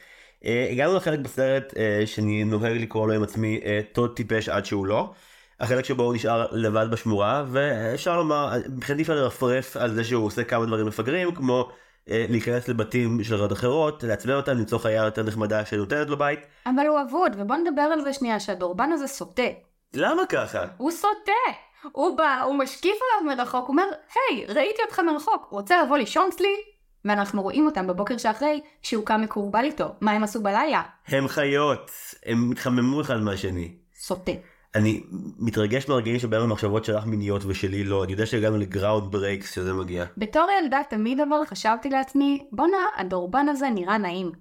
אה, הגענו לחלק בסרט אה, שאני נוהג לקרוא לו עם עצמי אה, טוד טיפש עד שהוא לא. החלק שבו הוא נשאר לבד בשמורה ואפשר לומר מבחינתי אפשר לרפרף על זה שהוא עושה כמה דברים מפגרים כמו להיכנס לבתים של חיות אחרות לעצבן אותם למצוא חיה יותר נחמדה שנותנת לו בית. אבל הוא אבוד ובוא נדבר על זה שנייה שהדורבן הזה סוטה. למה ככה? הוא סוטה. הוא בא, הוא משקיף עליו מרחוק, הוא אומר, היי, ראיתי אותך מרחוק, רוצה לבוא לישון אצלי? ואנחנו רואים אותם בבוקר שאחרי שהוא קם מכורבל איתו. מה הם עשו בלילה? הם חיות, הם התחממו אחד מהשני. סוטה. אני מתרגש ברגעים שבהם המחשבות שלך מיניות ושלי לא, אני יודע שהגענו ל ground breaks שזה מגיע. בתור ילדה תמיד אבל חשבתי לעצמי, בואנה, הדורבן הזה נראה נעים.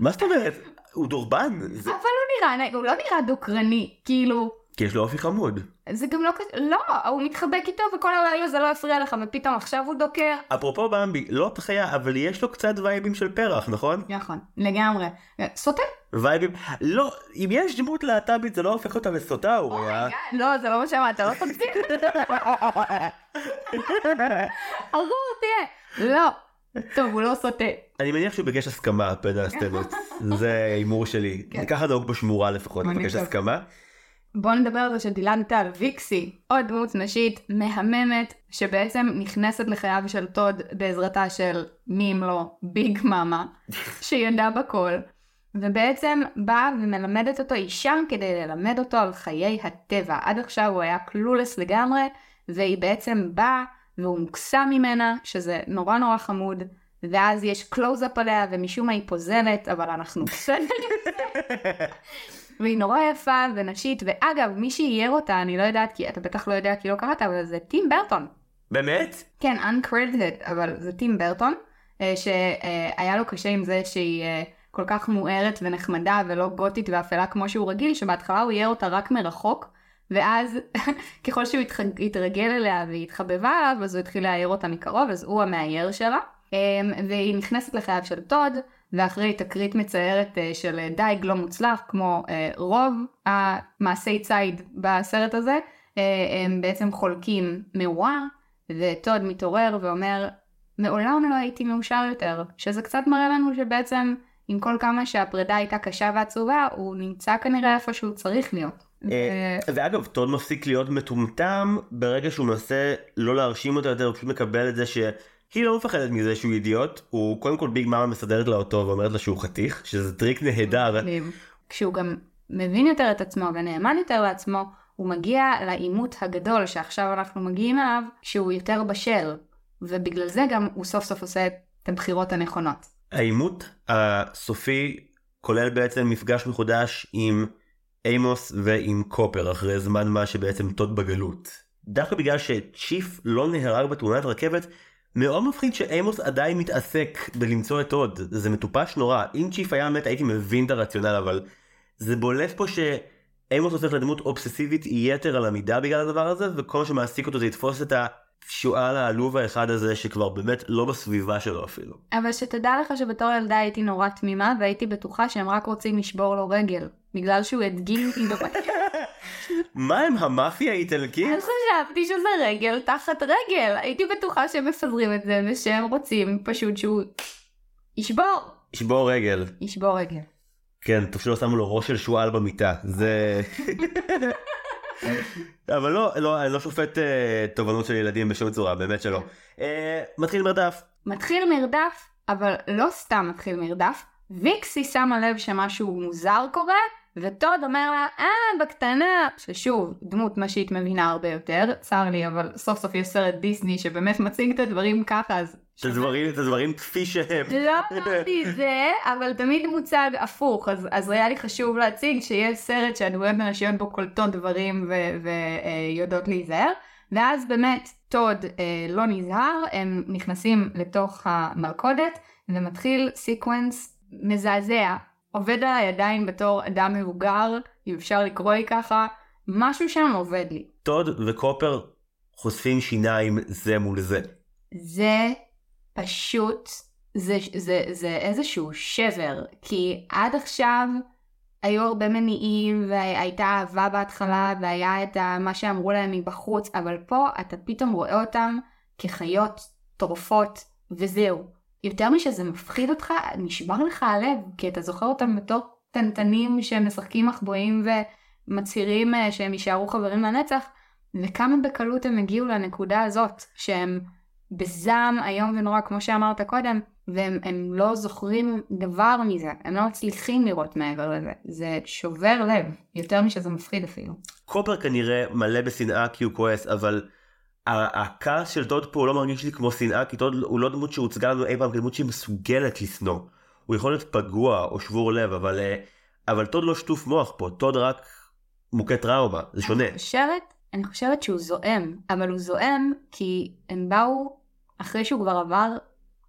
מה זאת אומרת? הוא דורבן. זה... אבל הוא נראה נעים, הוא לא נראה דוקרני, כאילו... כי יש לו אופי חמוד. זה גם לא כזה, לא, הוא מתחבק איתו וכל הלילה זה לא יפריע לך ופתאום עכשיו הוא דוקר. אפרופו במבי, לא תחיה, אבל יש לו קצת וייבים של פרח, נכון? נכון, לגמרי. סוטה. וייבים, לא, אם יש דמות להט"בית זה לא הופך אותה לסוטה, אוריה. לא, זה לא מה שאמרת, לא תמשיך. (laughs) ארור תהיה. לא. טוב, הוא לא סוטה. אני מניח שהוא ביקש הסכמה בין הסצנות. (laughs) זה הימור שלי. ככה נהוג בשמורה לפחות, לבקש הסכמה. בוא נדבר על זה שדילן טל, ויקסי, עוד דמות נשית מהממת, שבעצם נכנסת לחייו של טוד בעזרתה של מי אם לא ביג מאמה, (laughs) שידע בכל, ובעצם באה ומלמדת אותו אישה כדי ללמד אותו על חיי הטבע. עד עכשיו הוא היה clueless לגמרי, והיא בעצם באה והוא מוקסם ממנה, שזה נורא נורא חמוד. ואז יש קלוז-אפ עליה ומשום מה היא פוזלת אבל אנחנו בסדר (laughs) והיא נורא יפה ונשית, ואגב, מי שאייר אותה, אני לא יודעת, כי אתה בטח לא יודע כי לא קראת, אבל זה טים ברטון. באמת? כן, uncredited, אבל זה טים ברטון, אה, שהיה לו קשה עם זה שהיא אה, כל כך מוארת ונחמדה ולא גותית ואפלה כמו שהוא רגיל, שבהתחלה הוא אייר אותה רק מרחוק, ואז (laughs) ככל שהוא התרגל אליה והיא התחבבה עליו, אז הוא התחיל לאייר אותה מקרוב, אז הוא המאייר שלה. אה, והיא נכנסת לחייו של טוד, ואחרי תקרית מצערת אה, של אה, דייג לא מוצלח, כמו אה, רוב המעשי ציד בסרט הזה, הם בעצם חולקים מאוהר, וטוד מתעורר ואומר, מעולם לא הייתי מאושר יותר, שזה קצת מראה לנו שבעצם עם כל כמה שהפרידה הייתה קשה ועצובה, הוא נמצא כנראה איפה שהוא צריך להיות. ואגב, טוד מפסיק להיות מטומטם ברגע שהוא מנסה לא להרשים אותה יותר, הוא פשוט מקבל את זה ש... היא לא מפחדת מזה שהוא אידיוט, הוא קודם כל ביג מאמה מסדרת לה אותו ואומרת לה שהוא חתיך, שזה טריק נהדר. כשהוא גם מבין יותר את עצמו ונאמן יותר לעצמו, הוא מגיע לעימות הגדול שעכשיו אנחנו מגיעים אליו, שהוא יותר בשל, ובגלל זה גם הוא סוף סוף עושה את הבחירות הנכונות. העימות הסופי כולל בעצם מפגש מחודש עם אימוס ועם קופר אחרי זמן מה שבעצם טוד בגלות. דווקא בגלל שצ'יף לא נהרג בתאונת רכבת, מאוד מפחיד שאימוס עדיין מתעסק בלמצוא את הוד, זה מטופש נורא. אם צ'יף היה מת הייתי מבין את הרציונל, אבל זה בולט פה שאימוס הופך לדמות אובססיבית יתר על המידה בגלל הדבר הזה, וכל מה שמעסיק אותו זה לתפוס את השועל העלוב האחד הזה שכבר באמת לא בסביבה שלו אפילו. אבל שתדע לך שבתור ילדה הייתי נורא תמימה והייתי בטוחה שהם רק רוצים לשבור לו רגל, בגלל שהוא הדגים אותי בבית. (laughs) מה הם המאפיה האיטלקית? אז חשבתי שזה רגל תחת רגל. הייתי בטוחה שהם מפזרים את זה ושהם רוצים פשוט שהוא ישבור. ישבור רגל. ישבור רגל. כן, טוב שלא שמו לו ראש של שועל במיטה. זה... (laughs) אבל לא, לא, אני לא שופט אה, תובנות של ילדים בשום צורה, באמת שלא. אה, מתחיל מרדף. מתחיל מרדף, אבל לא סתם מתחיל מרדף. ויקסי שמה לב שמשהו מוזר קורה, וטוד אומר לה, אה, בקטנה, ששוב, דמות נשית מבינה הרבה יותר, צר לי, אבל סוף סוף יש סרט דיסני שבאמת מציג את הדברים ככה, אז... את הדברים, את הדברים כפי שהם. לא אמרתי את זה, אבל תמיד מוצג הפוך, אז, אז היה לי חשוב להציג שיש סרט שהדמויות הנשיות בו קולטות דברים ויודעות להיזהר, ואז באמת טוד אה, לא נזהר, הם נכנסים לתוך המלכודת, ומתחיל סיקוונס מזעזע עובד עליי עדיין בתור אדם מבוגר, אם אפשר לקרוא לי ככה, משהו שם עובד לי. טוד וקופר חושפים שיניים זה מול זה. זה פשוט, זה, זה, זה איזשהו שבר, כי עד עכשיו היו הרבה מניעים והייתה אהבה בהתחלה והיה את מה שאמרו להם מבחוץ, אבל פה אתה פתאום רואה אותם כחיות טורפות וזהו. יותר משזה מפחיד אותך, נשבר לך הלב, כי אתה זוכר אותם בתור קטנטנים שהם משחקים מחבואים ומצהירים אה, שהם יישארו חברים לנצח, וכמה בקלות הם הגיעו לנקודה הזאת, שהם בזעם איום ונורא, כמו שאמרת קודם, והם לא זוכרים דבר מזה, הם לא מצליחים לראות מעבר לזה. זה שובר לב, יותר משזה מפחיד אפילו. קופר כנראה מלא בשנאה כי הוא כועס, אבל הכעס של דוד פה הוא לא מרגיש לי כמו שנאה, כי דוד הוא לא דמות שהוצגה לנו אי פעם כדמות שהיא מסוגלת לשנוא. הוא יכול להיות פגוע או שבור לב, אבל, אה, אבל טוד לא שטוף מוח פה, טוד רק מוכה טראומה, זה שונה. אני חושבת, אני חושבת שהוא זועם, אבל הוא זועם כי הם באו אחרי שהוא כבר עבר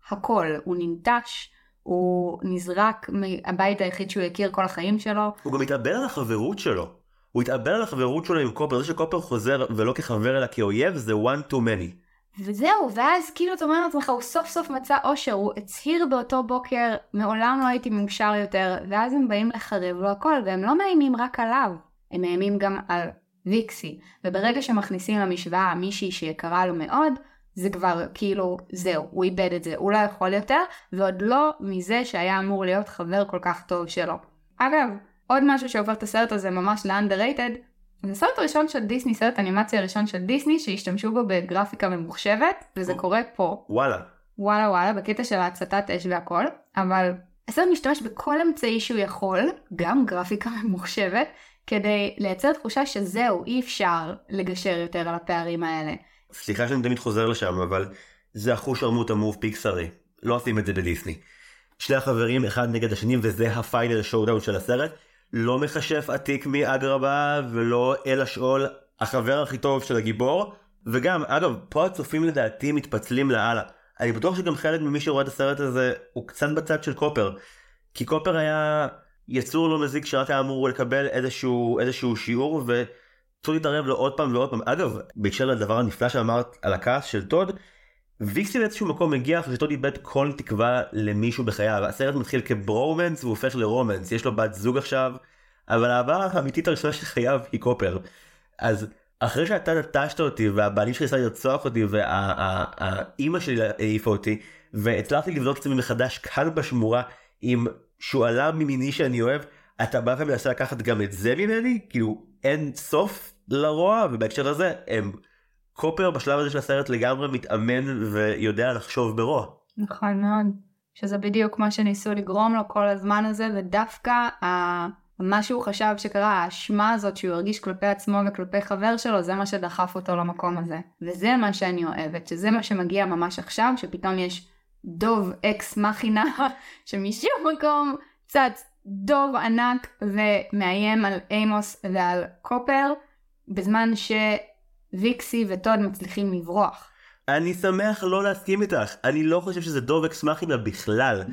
הכל, הוא ננטש, הוא נזרק מהבית היחיד שהוא הכיר כל החיים שלו. הוא גם התאבל על החברות שלו. הוא התאבל על החברות שלו עם קופר, זה שקופר חוזר ולא כחבר אלא כאויב זה one too many. וזהו, ואז כאילו אתה אומר לעצמך, הוא סוף סוף מצא אושר, הוא הצהיר באותו בוקר, מעולם לא הייתי מאושר יותר, ואז הם באים לחרב לו הכל, והם לא מאיימים רק עליו, הם מאיימים גם על ויקסי, וברגע שמכניסים למשוואה מישהי שיקרה לו מאוד, זה כבר כאילו, זהו, הוא איבד את זה, הוא לא יכול יותר, ועוד לא מזה שהיה אמור להיות חבר כל כך טוב שלו. אגב, עוד משהו שהופך את הסרט הזה ממש ל-underrated, זה הסרט הראשון של דיסני, סרט אנימציה הראשון של דיסני שהשתמשו בו בגרפיקה ממוחשבת, וזה קורה פה. וואלה. וואלה וואלה, בקטע של ההצתת אש והכל, אבל הסרט משתמש בכל אמצעי שהוא יכול, גם גרפיקה ממוחשבת, כדי לייצר תחושה שזהו, אי אפשר לגשר יותר על הפערים האלה. סליחה שאני תמיד חוזר לשם, אבל זה אחוש ערמות המוב פיקסרי. לא עושים את זה בדיסני. שני החברים אחד נגד השני וזה הפיינל שואודאון של הסרט. לא מכשף עתיק מאגרבה ולא אל השאול החבר הכי טוב של הגיבור. וגם, אגב, פה הצופים לדעתי מתפצלים לאללה. אני בטוח שגם חלק ממי שרואה את הסרט הזה הוא קצת בצד של קופר. כי קופר היה יצור לא מזיק שרק היה אמור לקבל איזשהו, איזשהו שיעור וצריך להתערב לו עוד פעם ועוד פעם. אגב, בהקשר לדבר הנפלא שאמרת על הכעס של טוד, ויקסי באיזשהו מקום מגיע אחרי שטוד איבד כל תקווה למישהו בחייו. הסרט מתחיל כברומנס והוא הופך לרומנס, יש לו בת זוג עכשיו, אבל העבר האמיתית הראשונה של חייו היא קופר. אז אחרי שאתה נטשת אותי והבעלים שלי ניסה לרצוח אותי והאימא שלי העיפה אותי והצלחתי לבנות את עצמי מחדש כאן בשמורה עם שועלה ממיני שאני אוהב, אתה בא ומנסה לקחת גם את זה ממני? כאילו אין סוף לרוע ובהקשר לזה הם קופר בשלב הזה של הסרט לגמרי מתאמן ויודע לחשוב ברוע. נכון מאוד. שזה בדיוק מה שניסו לגרום לו כל הזמן הזה, ודווקא ה... מה שהוא חשב שקרה, האשמה הזאת שהוא הרגיש כלפי עצמו וכלפי חבר שלו, זה מה שדחף אותו למקום הזה. וזה מה שאני אוהבת, שזה מה שמגיע ממש עכשיו, שפתאום יש דוב אקס מכינה, (laughs) שמשום מקום צץ דוב ענק ומאיים על אימוס ועל קופר, בזמן ש... ויקסי וטוד מצליחים לברוח. אני שמח לא להסכים איתך, אני לא חושב שזה דוב אקס מכינה בכלל.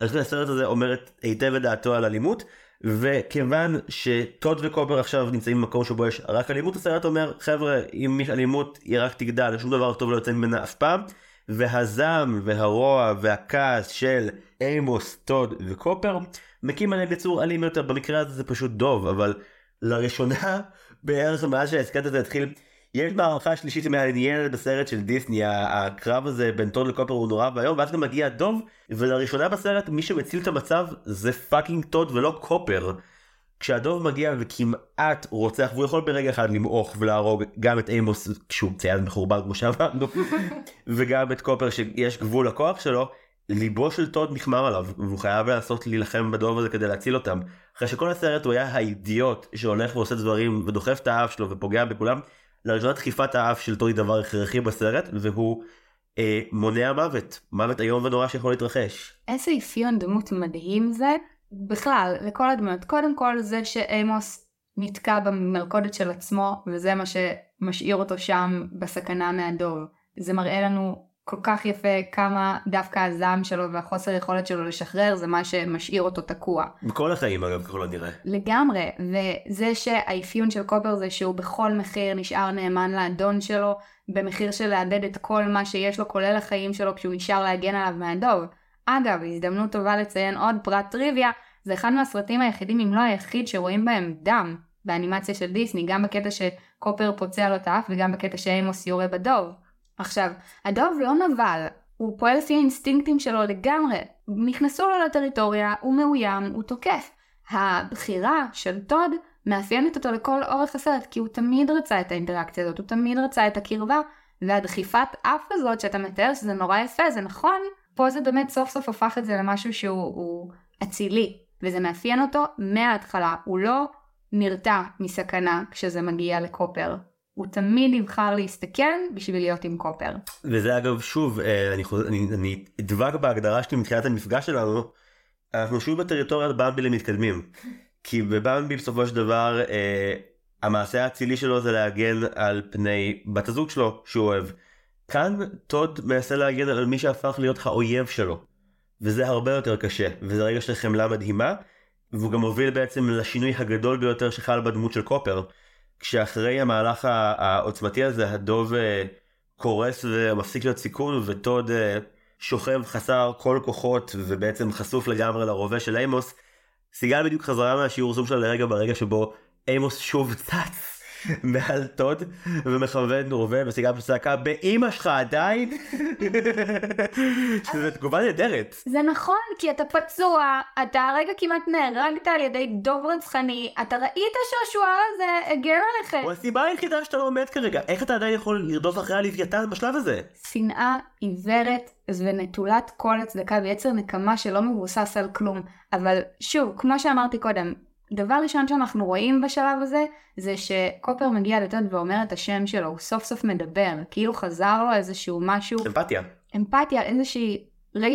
אני חושב שהסרט הזה אומרת היטב את דעתו על אלימות, וכיוון שטוד וקופר עכשיו נמצאים במקום שבו יש רק אלימות, הסרט אומר חבר'ה אם יש אלימות היא רק תגדל, שום דבר טוב לא יוצא ממנה אף פעם. והזעם והרוע והכעס של אימוס, טוד וקופר מקים עליהם יצור אלים יותר, במקרה הזה זה פשוט דוב, אבל לראשונה (laughs) בערך מאז שההסכת הזה התחיל יש מערכה שלישית שמעניינת בסרט של דיסני, הקרב הזה בין טוד לקופר הוא נורא ואיום, ואז גם מגיע דוב, ולראשונה בסרט מי שמציל את המצב זה fucking טוד ולא קופר. כשהדוב מגיע וכמעט רוצח, והוא יכול ברגע אחד למעוך ולהרוג גם את אימוס כשהוא צייד מחורבן כמו שאמרנו, (laughs) וגם את קופר שיש גבול לכוח שלו, ליבו של טוד נכמר עליו, והוא חייב לעשות להילחם בדוב הזה כדי להציל אותם. אחרי שכל הסרט הוא היה האידיוט שהולך ועושה דברים ודוחף את האף שלו ופוגע בכולם, לראשונה דחיפת האף של טוני דבר הכרחי בסרט והוא אה, מונע מוות מוות איום ונורא שיכול להתרחש. איזה אפיון דמות מדהים זה בכלל לכל הדמויות קודם כל זה שאימוס נתקע במלכודת של עצמו וזה מה שמשאיר אותו שם בסכנה מהדוב זה מראה לנו כל כך יפה כמה דווקא הזעם שלו והחוסר יכולת שלו לשחרר זה מה שמשאיר אותו תקוע. בכל החיים אגב ככל הנראה. לגמרי, וזה שהאפיון של קופר זה שהוא בכל מחיר נשאר נאמן לאדון שלו, במחיר של לאבד את כל מה שיש לו כולל החיים שלו כשהוא נשאר להגן עליו מהדוב. אגב, הזדמנות טובה לציין עוד פרט טריוויה, זה אחד מהסרטים היחידים אם לא היחיד שרואים בהם דם באנימציה של דיסני, גם בקטע שקופר פוצע לו את האף וגם בקטע שאימוס יורה בדוב. עכשיו, הדוב לא נבל, הוא פועל לפי האינסטינקטים שלו לגמרי. נכנסו לו לטריטוריה, הוא מאוים, הוא תוקף. הבחירה של טוד מאפיינת אותו לכל אורך הסרט, כי הוא תמיד רצה את האינטראקציה הזאת, הוא תמיד רצה את הקרבה, והדחיפת אף הזאת שאתה מתאר שזה נורא יפה, זה נכון, פה זה באמת סוף סוף הפך את זה למשהו שהוא אצילי, וזה מאפיין אותו מההתחלה, הוא לא נרתע מסכנה כשזה מגיע לקופר. הוא תמיד יבחר להסתכן בשביל להיות עם קופר. וזה אגב שוב אה, אני חוזר אני, אני דבק בהגדרה שלי מתחילת המפגש שלנו אנחנו שוב בטריטוריית במבי למתקדמים כי בבמבי בסופו של דבר אה, המעשה האצילי שלו זה להגן על פני בת הזוג שלו שהוא אוהב. כאן טוד מנסה להגן על מי שהפך להיות האויב שלו וזה הרבה יותר קשה וזה רגע של חמלה מדהימה והוא גם מוביל בעצם לשינוי הגדול ביותר שחל בדמות של קופר. כשאחרי המהלך העוצמתי הזה הדוב אה, קורס ומפסיק להיות סיכון וטוד אה, שוכב חסר כל כוחות ובעצם חשוף לגמרי לרובה של אימוס. סיגל בדיוק חזרה מהשיעור זום שלה לרגע ברגע שבו אימוס שוב צץ (laughs) מעל טוד ומכוון רובה וסיגל צעקה באימא שלך עדיין שזה תגובה נהדרת. זה נכון כי אתה פצוע אתה הרגע כמעט נהרגת על ידי דוב רצחני אתה ראית שהשוער הזה הגר עליכם. הוא הסיבה היחידה שאתה לא מת כרגע איך אתה עדיין יכול לרדוף אחרי הלוויתן בשלב הזה. שנאה עיוורת ונטולת כל הצדקה ויצר נקמה שלא מבוסס על כלום אבל שוב כמו שאמרתי קודם דבר ראשון שאנחנו רואים בשלב הזה, זה שקופר מגיע לטוד ואומר את השם שלו, הוא סוף סוף מדבר, כאילו חזר לו איזשהו משהו... אמפתיה. אמפתיה, איזושהי...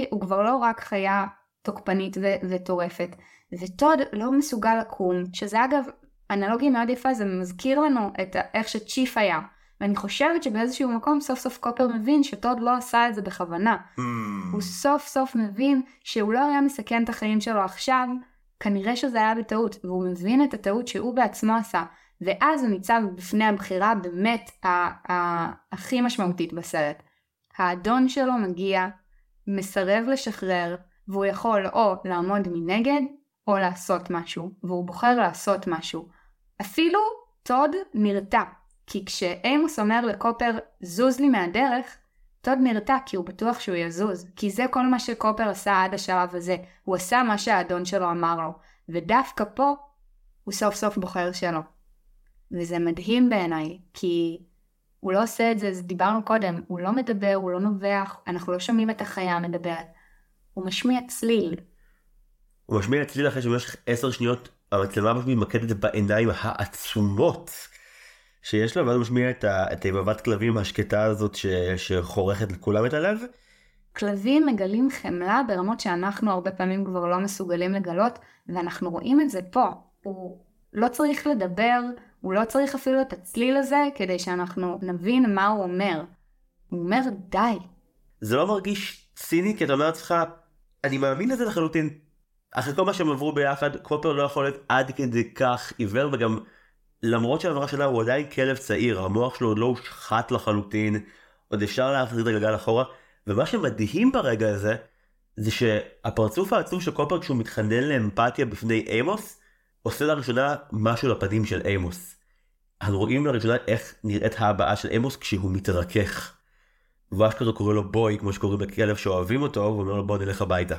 הוא כבר לא רק חיה תוקפנית ו- וטורפת. וטוד לא מסוגל לקום, שזה אגב אנלוגיה מאוד יפה, זה מזכיר לנו את איך שצ'יף היה. ואני חושבת שבאיזשהו מקום סוף סוף קופר מבין שטוד לא עשה את זה בכוונה. Mm. הוא סוף סוף מבין שהוא לא היה מסכן את החיים שלו עכשיו, כנראה שזה היה בטעות, והוא מבין את הטעות שהוא בעצמו עשה, ואז הוא ניצב בפני הבחירה באמת הכי משמעותית בסרט. האדון שלו מגיע, מסרב לשחרר, והוא יכול או לעמוד מנגד, או לעשות משהו, והוא בוחר לעשות משהו. אפילו טוד נרתע, כי כשאימוס אומר לקופר זוז לי מהדרך, טוד נרתע כי הוא בטוח שהוא יזוז, כי זה כל מה שקופר עשה עד השלב הזה, הוא עשה מה שהאדון שלו אמר לו, ודווקא פה הוא סוף סוף בוחר שלו. וזה מדהים בעיניי, כי הוא לא עושה את זה, אז דיברנו קודם, הוא לא מדבר, הוא לא נובח, אנחנו לא שומעים את החיה המדברת, הוא משמיע צליל. הוא משמיע צליל אחרי שבמשך עשר שניות המצלמה פשוט מתמקדת בעיניים העצומות שיש לו, ואז הוא משמיע את, ה, את היבבת כלבים השקטה הזאת ש, שחורכת לכולם את הלב. כלבים מגלים חמלה ברמות שאנחנו הרבה פעמים כבר לא מסוגלים לגלות, ואנחנו רואים את זה פה. הוא לא צריך לדבר, הוא לא צריך אפילו את הצליל הזה כדי שאנחנו נבין מה הוא אומר. הוא אומר די. זה לא מרגיש ציני כי אתה אומר לעצמך, אני מאמין לזה לחלוטין. אחרי כל מה שהם עברו ביחד, קופר לא יכול להיות עד כדי כך עיוור וגם למרות שהעברה שלה הוא עדיין כלב צעיר, המוח שלו עוד לא הושחת לחלוטין, עוד אפשר להחזיר את הגלגל אחורה, ומה שמדהים ברגע הזה, זה שהפרצוף העצום של קופר כשהוא מתחנן לאמפתיה בפני אימוס, עושה לראשונה משהו לפנים של אימוס. אנחנו רואים לראשונה איך נראית ההבעה של אימוס כשהוא מתרכך. ואשכרה קורא לו בוי, כמו שקוראים לכלב שאוהבים אותו, ואומר לו בוא נלך הביתה.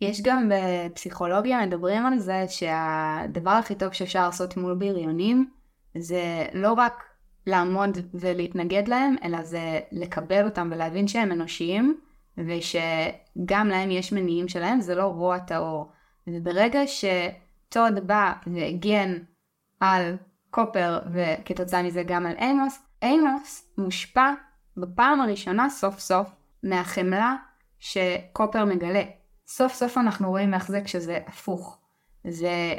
יש גם בפסיכולוגיה מדברים על זה שהדבר הכי טוב שאפשר לעשות מול בריונים זה לא רק לעמוד ולהתנגד להם, אלא זה לקבל אותם ולהבין שהם אנושיים, ושגם להם יש מניעים שלהם, זה לא רוע טהור. וברגע שטוד בא והגן על קופר וכתוצאה מזה גם על אימוס, אימוס מושפע בפעם הראשונה סוף סוף מהחמלה שקופר מגלה. סוף סוף אנחנו רואים איך זה כשזה הפוך. זה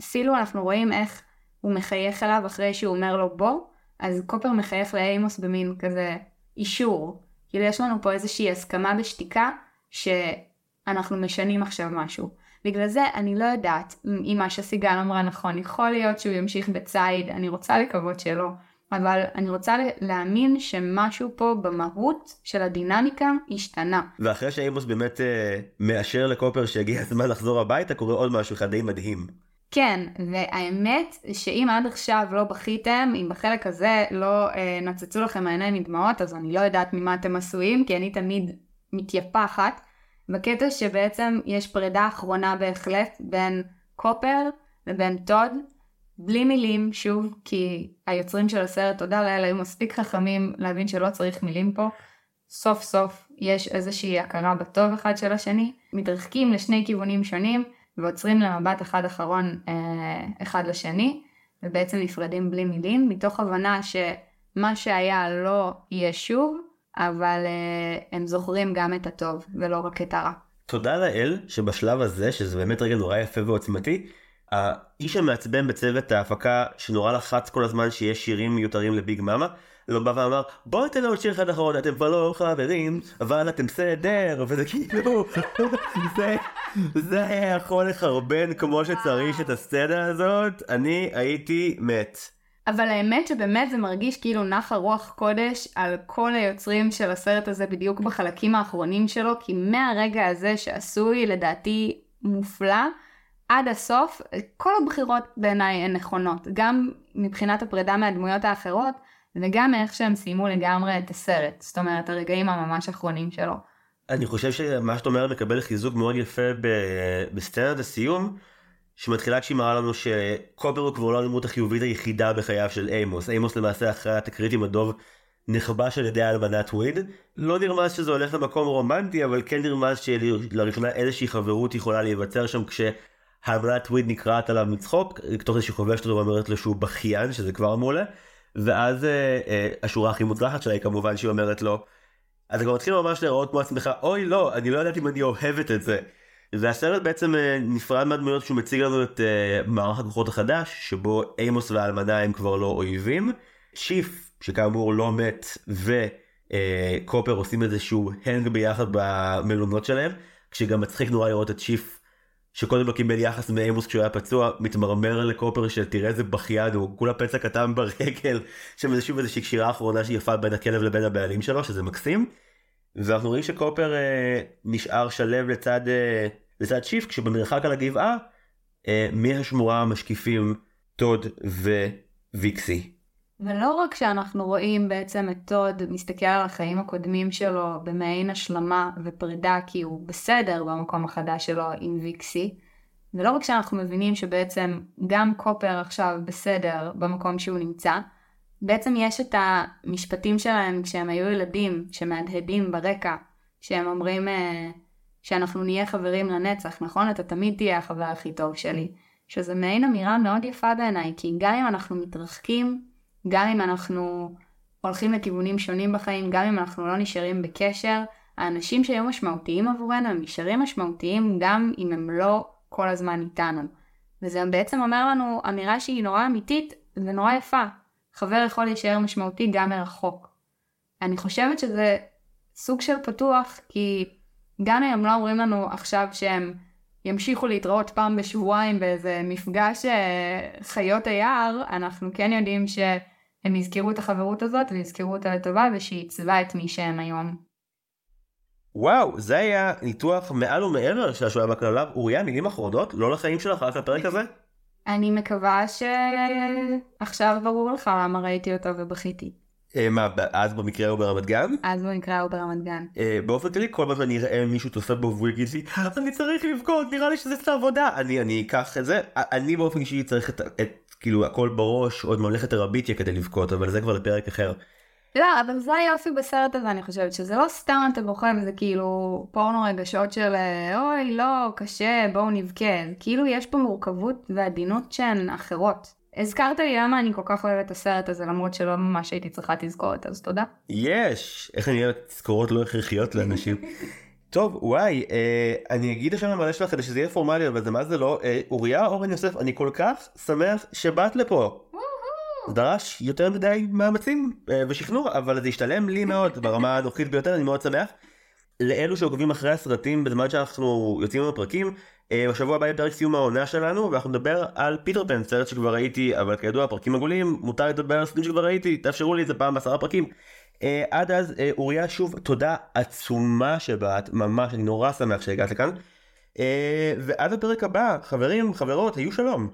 אפילו אנחנו רואים איך הוא מחייך אליו אחרי שהוא אומר לו בוא, אז קופר מחייך לאימוס במין כזה אישור. כאילו יש לנו פה איזושהי הסכמה בשתיקה שאנחנו משנים עכשיו משהו. בגלל זה אני לא יודעת אם מה שסיגל אמרה נכון, יכול להיות שהוא ימשיך בציד, אני רוצה לקוות שלא, אבל אני רוצה להאמין שמשהו פה במהות של הדינמיקה השתנה. ואחרי שאימוס באמת אה, מאשר לקופר שהגיע הזמן לחזור הביתה, קורה עוד משהו אחד די מדהים. כן, והאמת שאם עד עכשיו לא בכיתם, אם בחלק הזה לא אה, נצצו לכם העיניים מדמעות, אז אני לא יודעת ממה אתם עשויים, כי אני תמיד מתייפחת. בקטע שבעצם יש פרידה אחרונה בהחלט בין קופר לבין טוד, בלי מילים, שוב, כי היוצרים של הסרט, תודה לאל, היו מספיק חכמים להבין שלא צריך מילים פה. סוף סוף יש איזושהי הכרה בטוב אחד של השני, מתרחקים לשני כיוונים שונים ועוצרים למבט אחד אחרון אה, אחד לשני, ובעצם נפרדים בלי מילים, מתוך הבנה שמה שהיה לא יהיה שוב, אבל uh, הם זוכרים גם את הטוב ולא רק את הרע. תודה לאל שבשלב הזה, שזה באמת רגע נורא יפה ועוצמתי, האיש המעצבן בצוות ההפקה שנורא לחץ כל הזמן שיש שירים מיותרים לביג מאמה, לא בא ואמר בוא ניתן עוד שיר אחד אחרון אתם כבר לא חברים אבל אתם בסדר וזה כאילו (laughs) זה זה היה יכול לחרבן כמו שצריך את הסצנה הזאת אני הייתי מת. אבל האמת שבאמת זה מרגיש כאילו נחה רוח קודש על כל היוצרים של הסרט הזה בדיוק בחלקים האחרונים שלו, כי מהרגע הזה שעשוי לדעתי מופלא, עד הסוף, כל הבחירות בעיניי הן נכונות, גם מבחינת הפרידה מהדמויות האחרות, וגם איך שהם סיימו לגמרי את הסרט, זאת אומרת הרגעים הממש אחרונים שלו. אני חושב שמה שאת אומרת מקבל חיזוק מאוד יפה בסצנת הסיום. שמתחילה כשהיא מראה לנו שקובר הוא כבר לא הדמות החיובית היחידה בחייו של אימוס. אימוס למעשה אחרי התקרית עם הדוב נכבש על ידי אלמנת וויד. לא נרמז שזה הולך למקום רומנטי, אבל כן נרמז שלראשונה איזושהי חברות יכולה להיווצר שם כשהאלמנת וויד נקרעת עליו מצחוק, תוך זה שהיא חובשת אותו ואומרת לו שהוא בכיין, שזה כבר מעולה. ואז אה, אה, השורה הכי מוצלחת שלה היא כמובן שהיא אומרת לו, אתה כבר מתחיל ממש להיראות כמו עצמך, אוי לא, אני לא יודעת אם אני אוהבת את זה. והסרט בעצם אה, נפרד מהדמויות שהוא מציג לנו את uh, מערך הכוחות החדש, שבו אימוס והאלמנה הם כבר לא אויבים. שיף, שכאמור לא מת, וקופר uh, עושים איזשהו הנג ביחד במלונות שלהם, כשגם מצחיק נורא לראות את שיף, שקודם לא קיבל יחס מאימוס כשהוא היה פצוע, מתמרמר לקופר של תראה איזה בכיין הוא, כולה פצע קטן ברגל, שם איזה שוב איזושהי קשירה אחרונה שיפה בין הכלב לבין הבעלים שלו, שזה מקסים. ואנחנו רואים שקופר אה, נשאר שלב לצד, אה, לצד שיף, כשבמרחק על הגבעה, אה, מהשמורה משקיפים טוד וויקסי. ולא רק שאנחנו רואים בעצם את טוד מסתכל על החיים הקודמים שלו במעין השלמה ופרידה כי הוא בסדר במקום החדש שלו עם ויקסי, ולא רק שאנחנו מבינים שבעצם גם קופר עכשיו בסדר במקום שהוא נמצא, בעצם יש את המשפטים שלהם כשהם היו ילדים, שמהדהדים ברקע, שהם אומרים אה, שאנחנו נהיה חברים לנצח, נכון? אתה תמיד תהיה החבר הכי טוב שלי. שזה מעין אמירה מאוד יפה בעיניי, כי גם אם אנחנו מתרחקים, גם אם אנחנו הולכים לכיוונים שונים בחיים, גם אם אנחנו לא נשארים בקשר, האנשים שהיו משמעותיים עבורנו הם נשארים משמעותיים גם אם הם לא כל הזמן איתנו. וזה בעצם אומר לנו אמירה שהיא נורא אמיתית ונורא יפה. חבר יכול להישאר משמעותי גם מרחוק. אני חושבת שזה סוג של פתוח, כי גם אם הם לא אומרים לנו עכשיו שהם ימשיכו להתראות פעם בשבועיים באיזה מפגש אה, חיות היער, אנחנו כן יודעים שהם יזכרו את החברות הזאת ויזכרו אותה לטובה ושהיא עיצבה את מי שהם היום. וואו, זה היה ניתוח מעל ומעבר של השואה בכלליו. אוריה, מילים אחרונות? לא לחיים שלך, רק לפרק הזה? אני מקווה שעכשיו ברור לך למה ראיתי אותו ובכיתי. אה, מה, אז במקרה הוא ברמת גן? אז במקרה הוא ברמת גן. אה, באופן כללי כל פעם שאני אראה מישהו צופה בו והוא יגיד לי אני צריך לבכות נראה לי שזה סתם עבודה אני אני אקח את זה אני באופן אישי צריך את כאילו הכל בראש עוד ממלכת הרביטיה כדי לבכות אבל זה כבר לפרק אחר. לא, אבל זה היופי בסרט הזה, אני חושבת, שזה לא סתם אתה בוכה, זה כאילו פורנו רגשות של אוי, לא, קשה, בואו נבכה. כאילו יש פה מורכבות ועדינות שהן אחרות. הזכרת לי למה אני כל כך אוהבת את הסרט הזה, למרות שלא ממש הייתי צריכה תזכורת, אז תודה. יש! איך אני אוהב תזכורות לא הכרחיות לאנשים. (laughs) טוב, וואי, אה, אני אגיד השם המלא שלך כדי שזה יהיה פורמלי, אבל זה מה זה לא. אה, אוריה אורן יוסף, אני כל כך שמח שבאת לפה. דרש יותר מדי מאמצים אה, ושכנוע, אבל זה השתלם לי מאוד (laughs) ברמה הנוחית ביותר, אני מאוד שמח. לאלו שעוקבים אחרי הסרטים בזמן שאנחנו יוצאים עם הפרקים, אה, בשבוע הבא יהיה פרק סיום העונה שלנו, ואנחנו נדבר על פיטר פן, סרט שכבר ראיתי, אבל כידוע פרקים עגולים, מותר לדבר על סרטים שכבר ראיתי, תאפשרו לי את זה פעם בעשרה פרקים. אה, עד אז, אה, אוריה, שוב, תודה עצומה שבאת, ממש, אני נורא שמח שהגעת לכאן. אה, ועד הפרק הבא, חברים, חברות, היו שלום.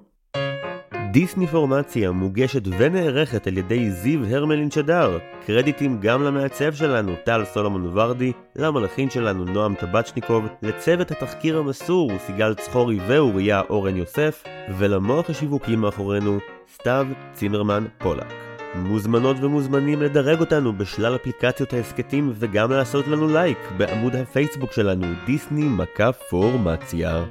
דיסני פורמציה מוגשת ונערכת על ידי זיו הרמלין שדר. קרדיטים גם למעצב שלנו, טל סולומון ורדי, למלחין שלנו, נועם טבצ'ניקוב, לצוות התחקיר המסור, סיגל צחורי ואוריה אורן יוסף, ולמוח השיווקי מאחורינו, סתיו צימרמן פולק. מוזמנות ומוזמנים לדרג אותנו בשלל אפליקציות ההסכתים וגם לעשות לנו לייק בעמוד הפייסבוק שלנו, דיסני מכה פורמציה.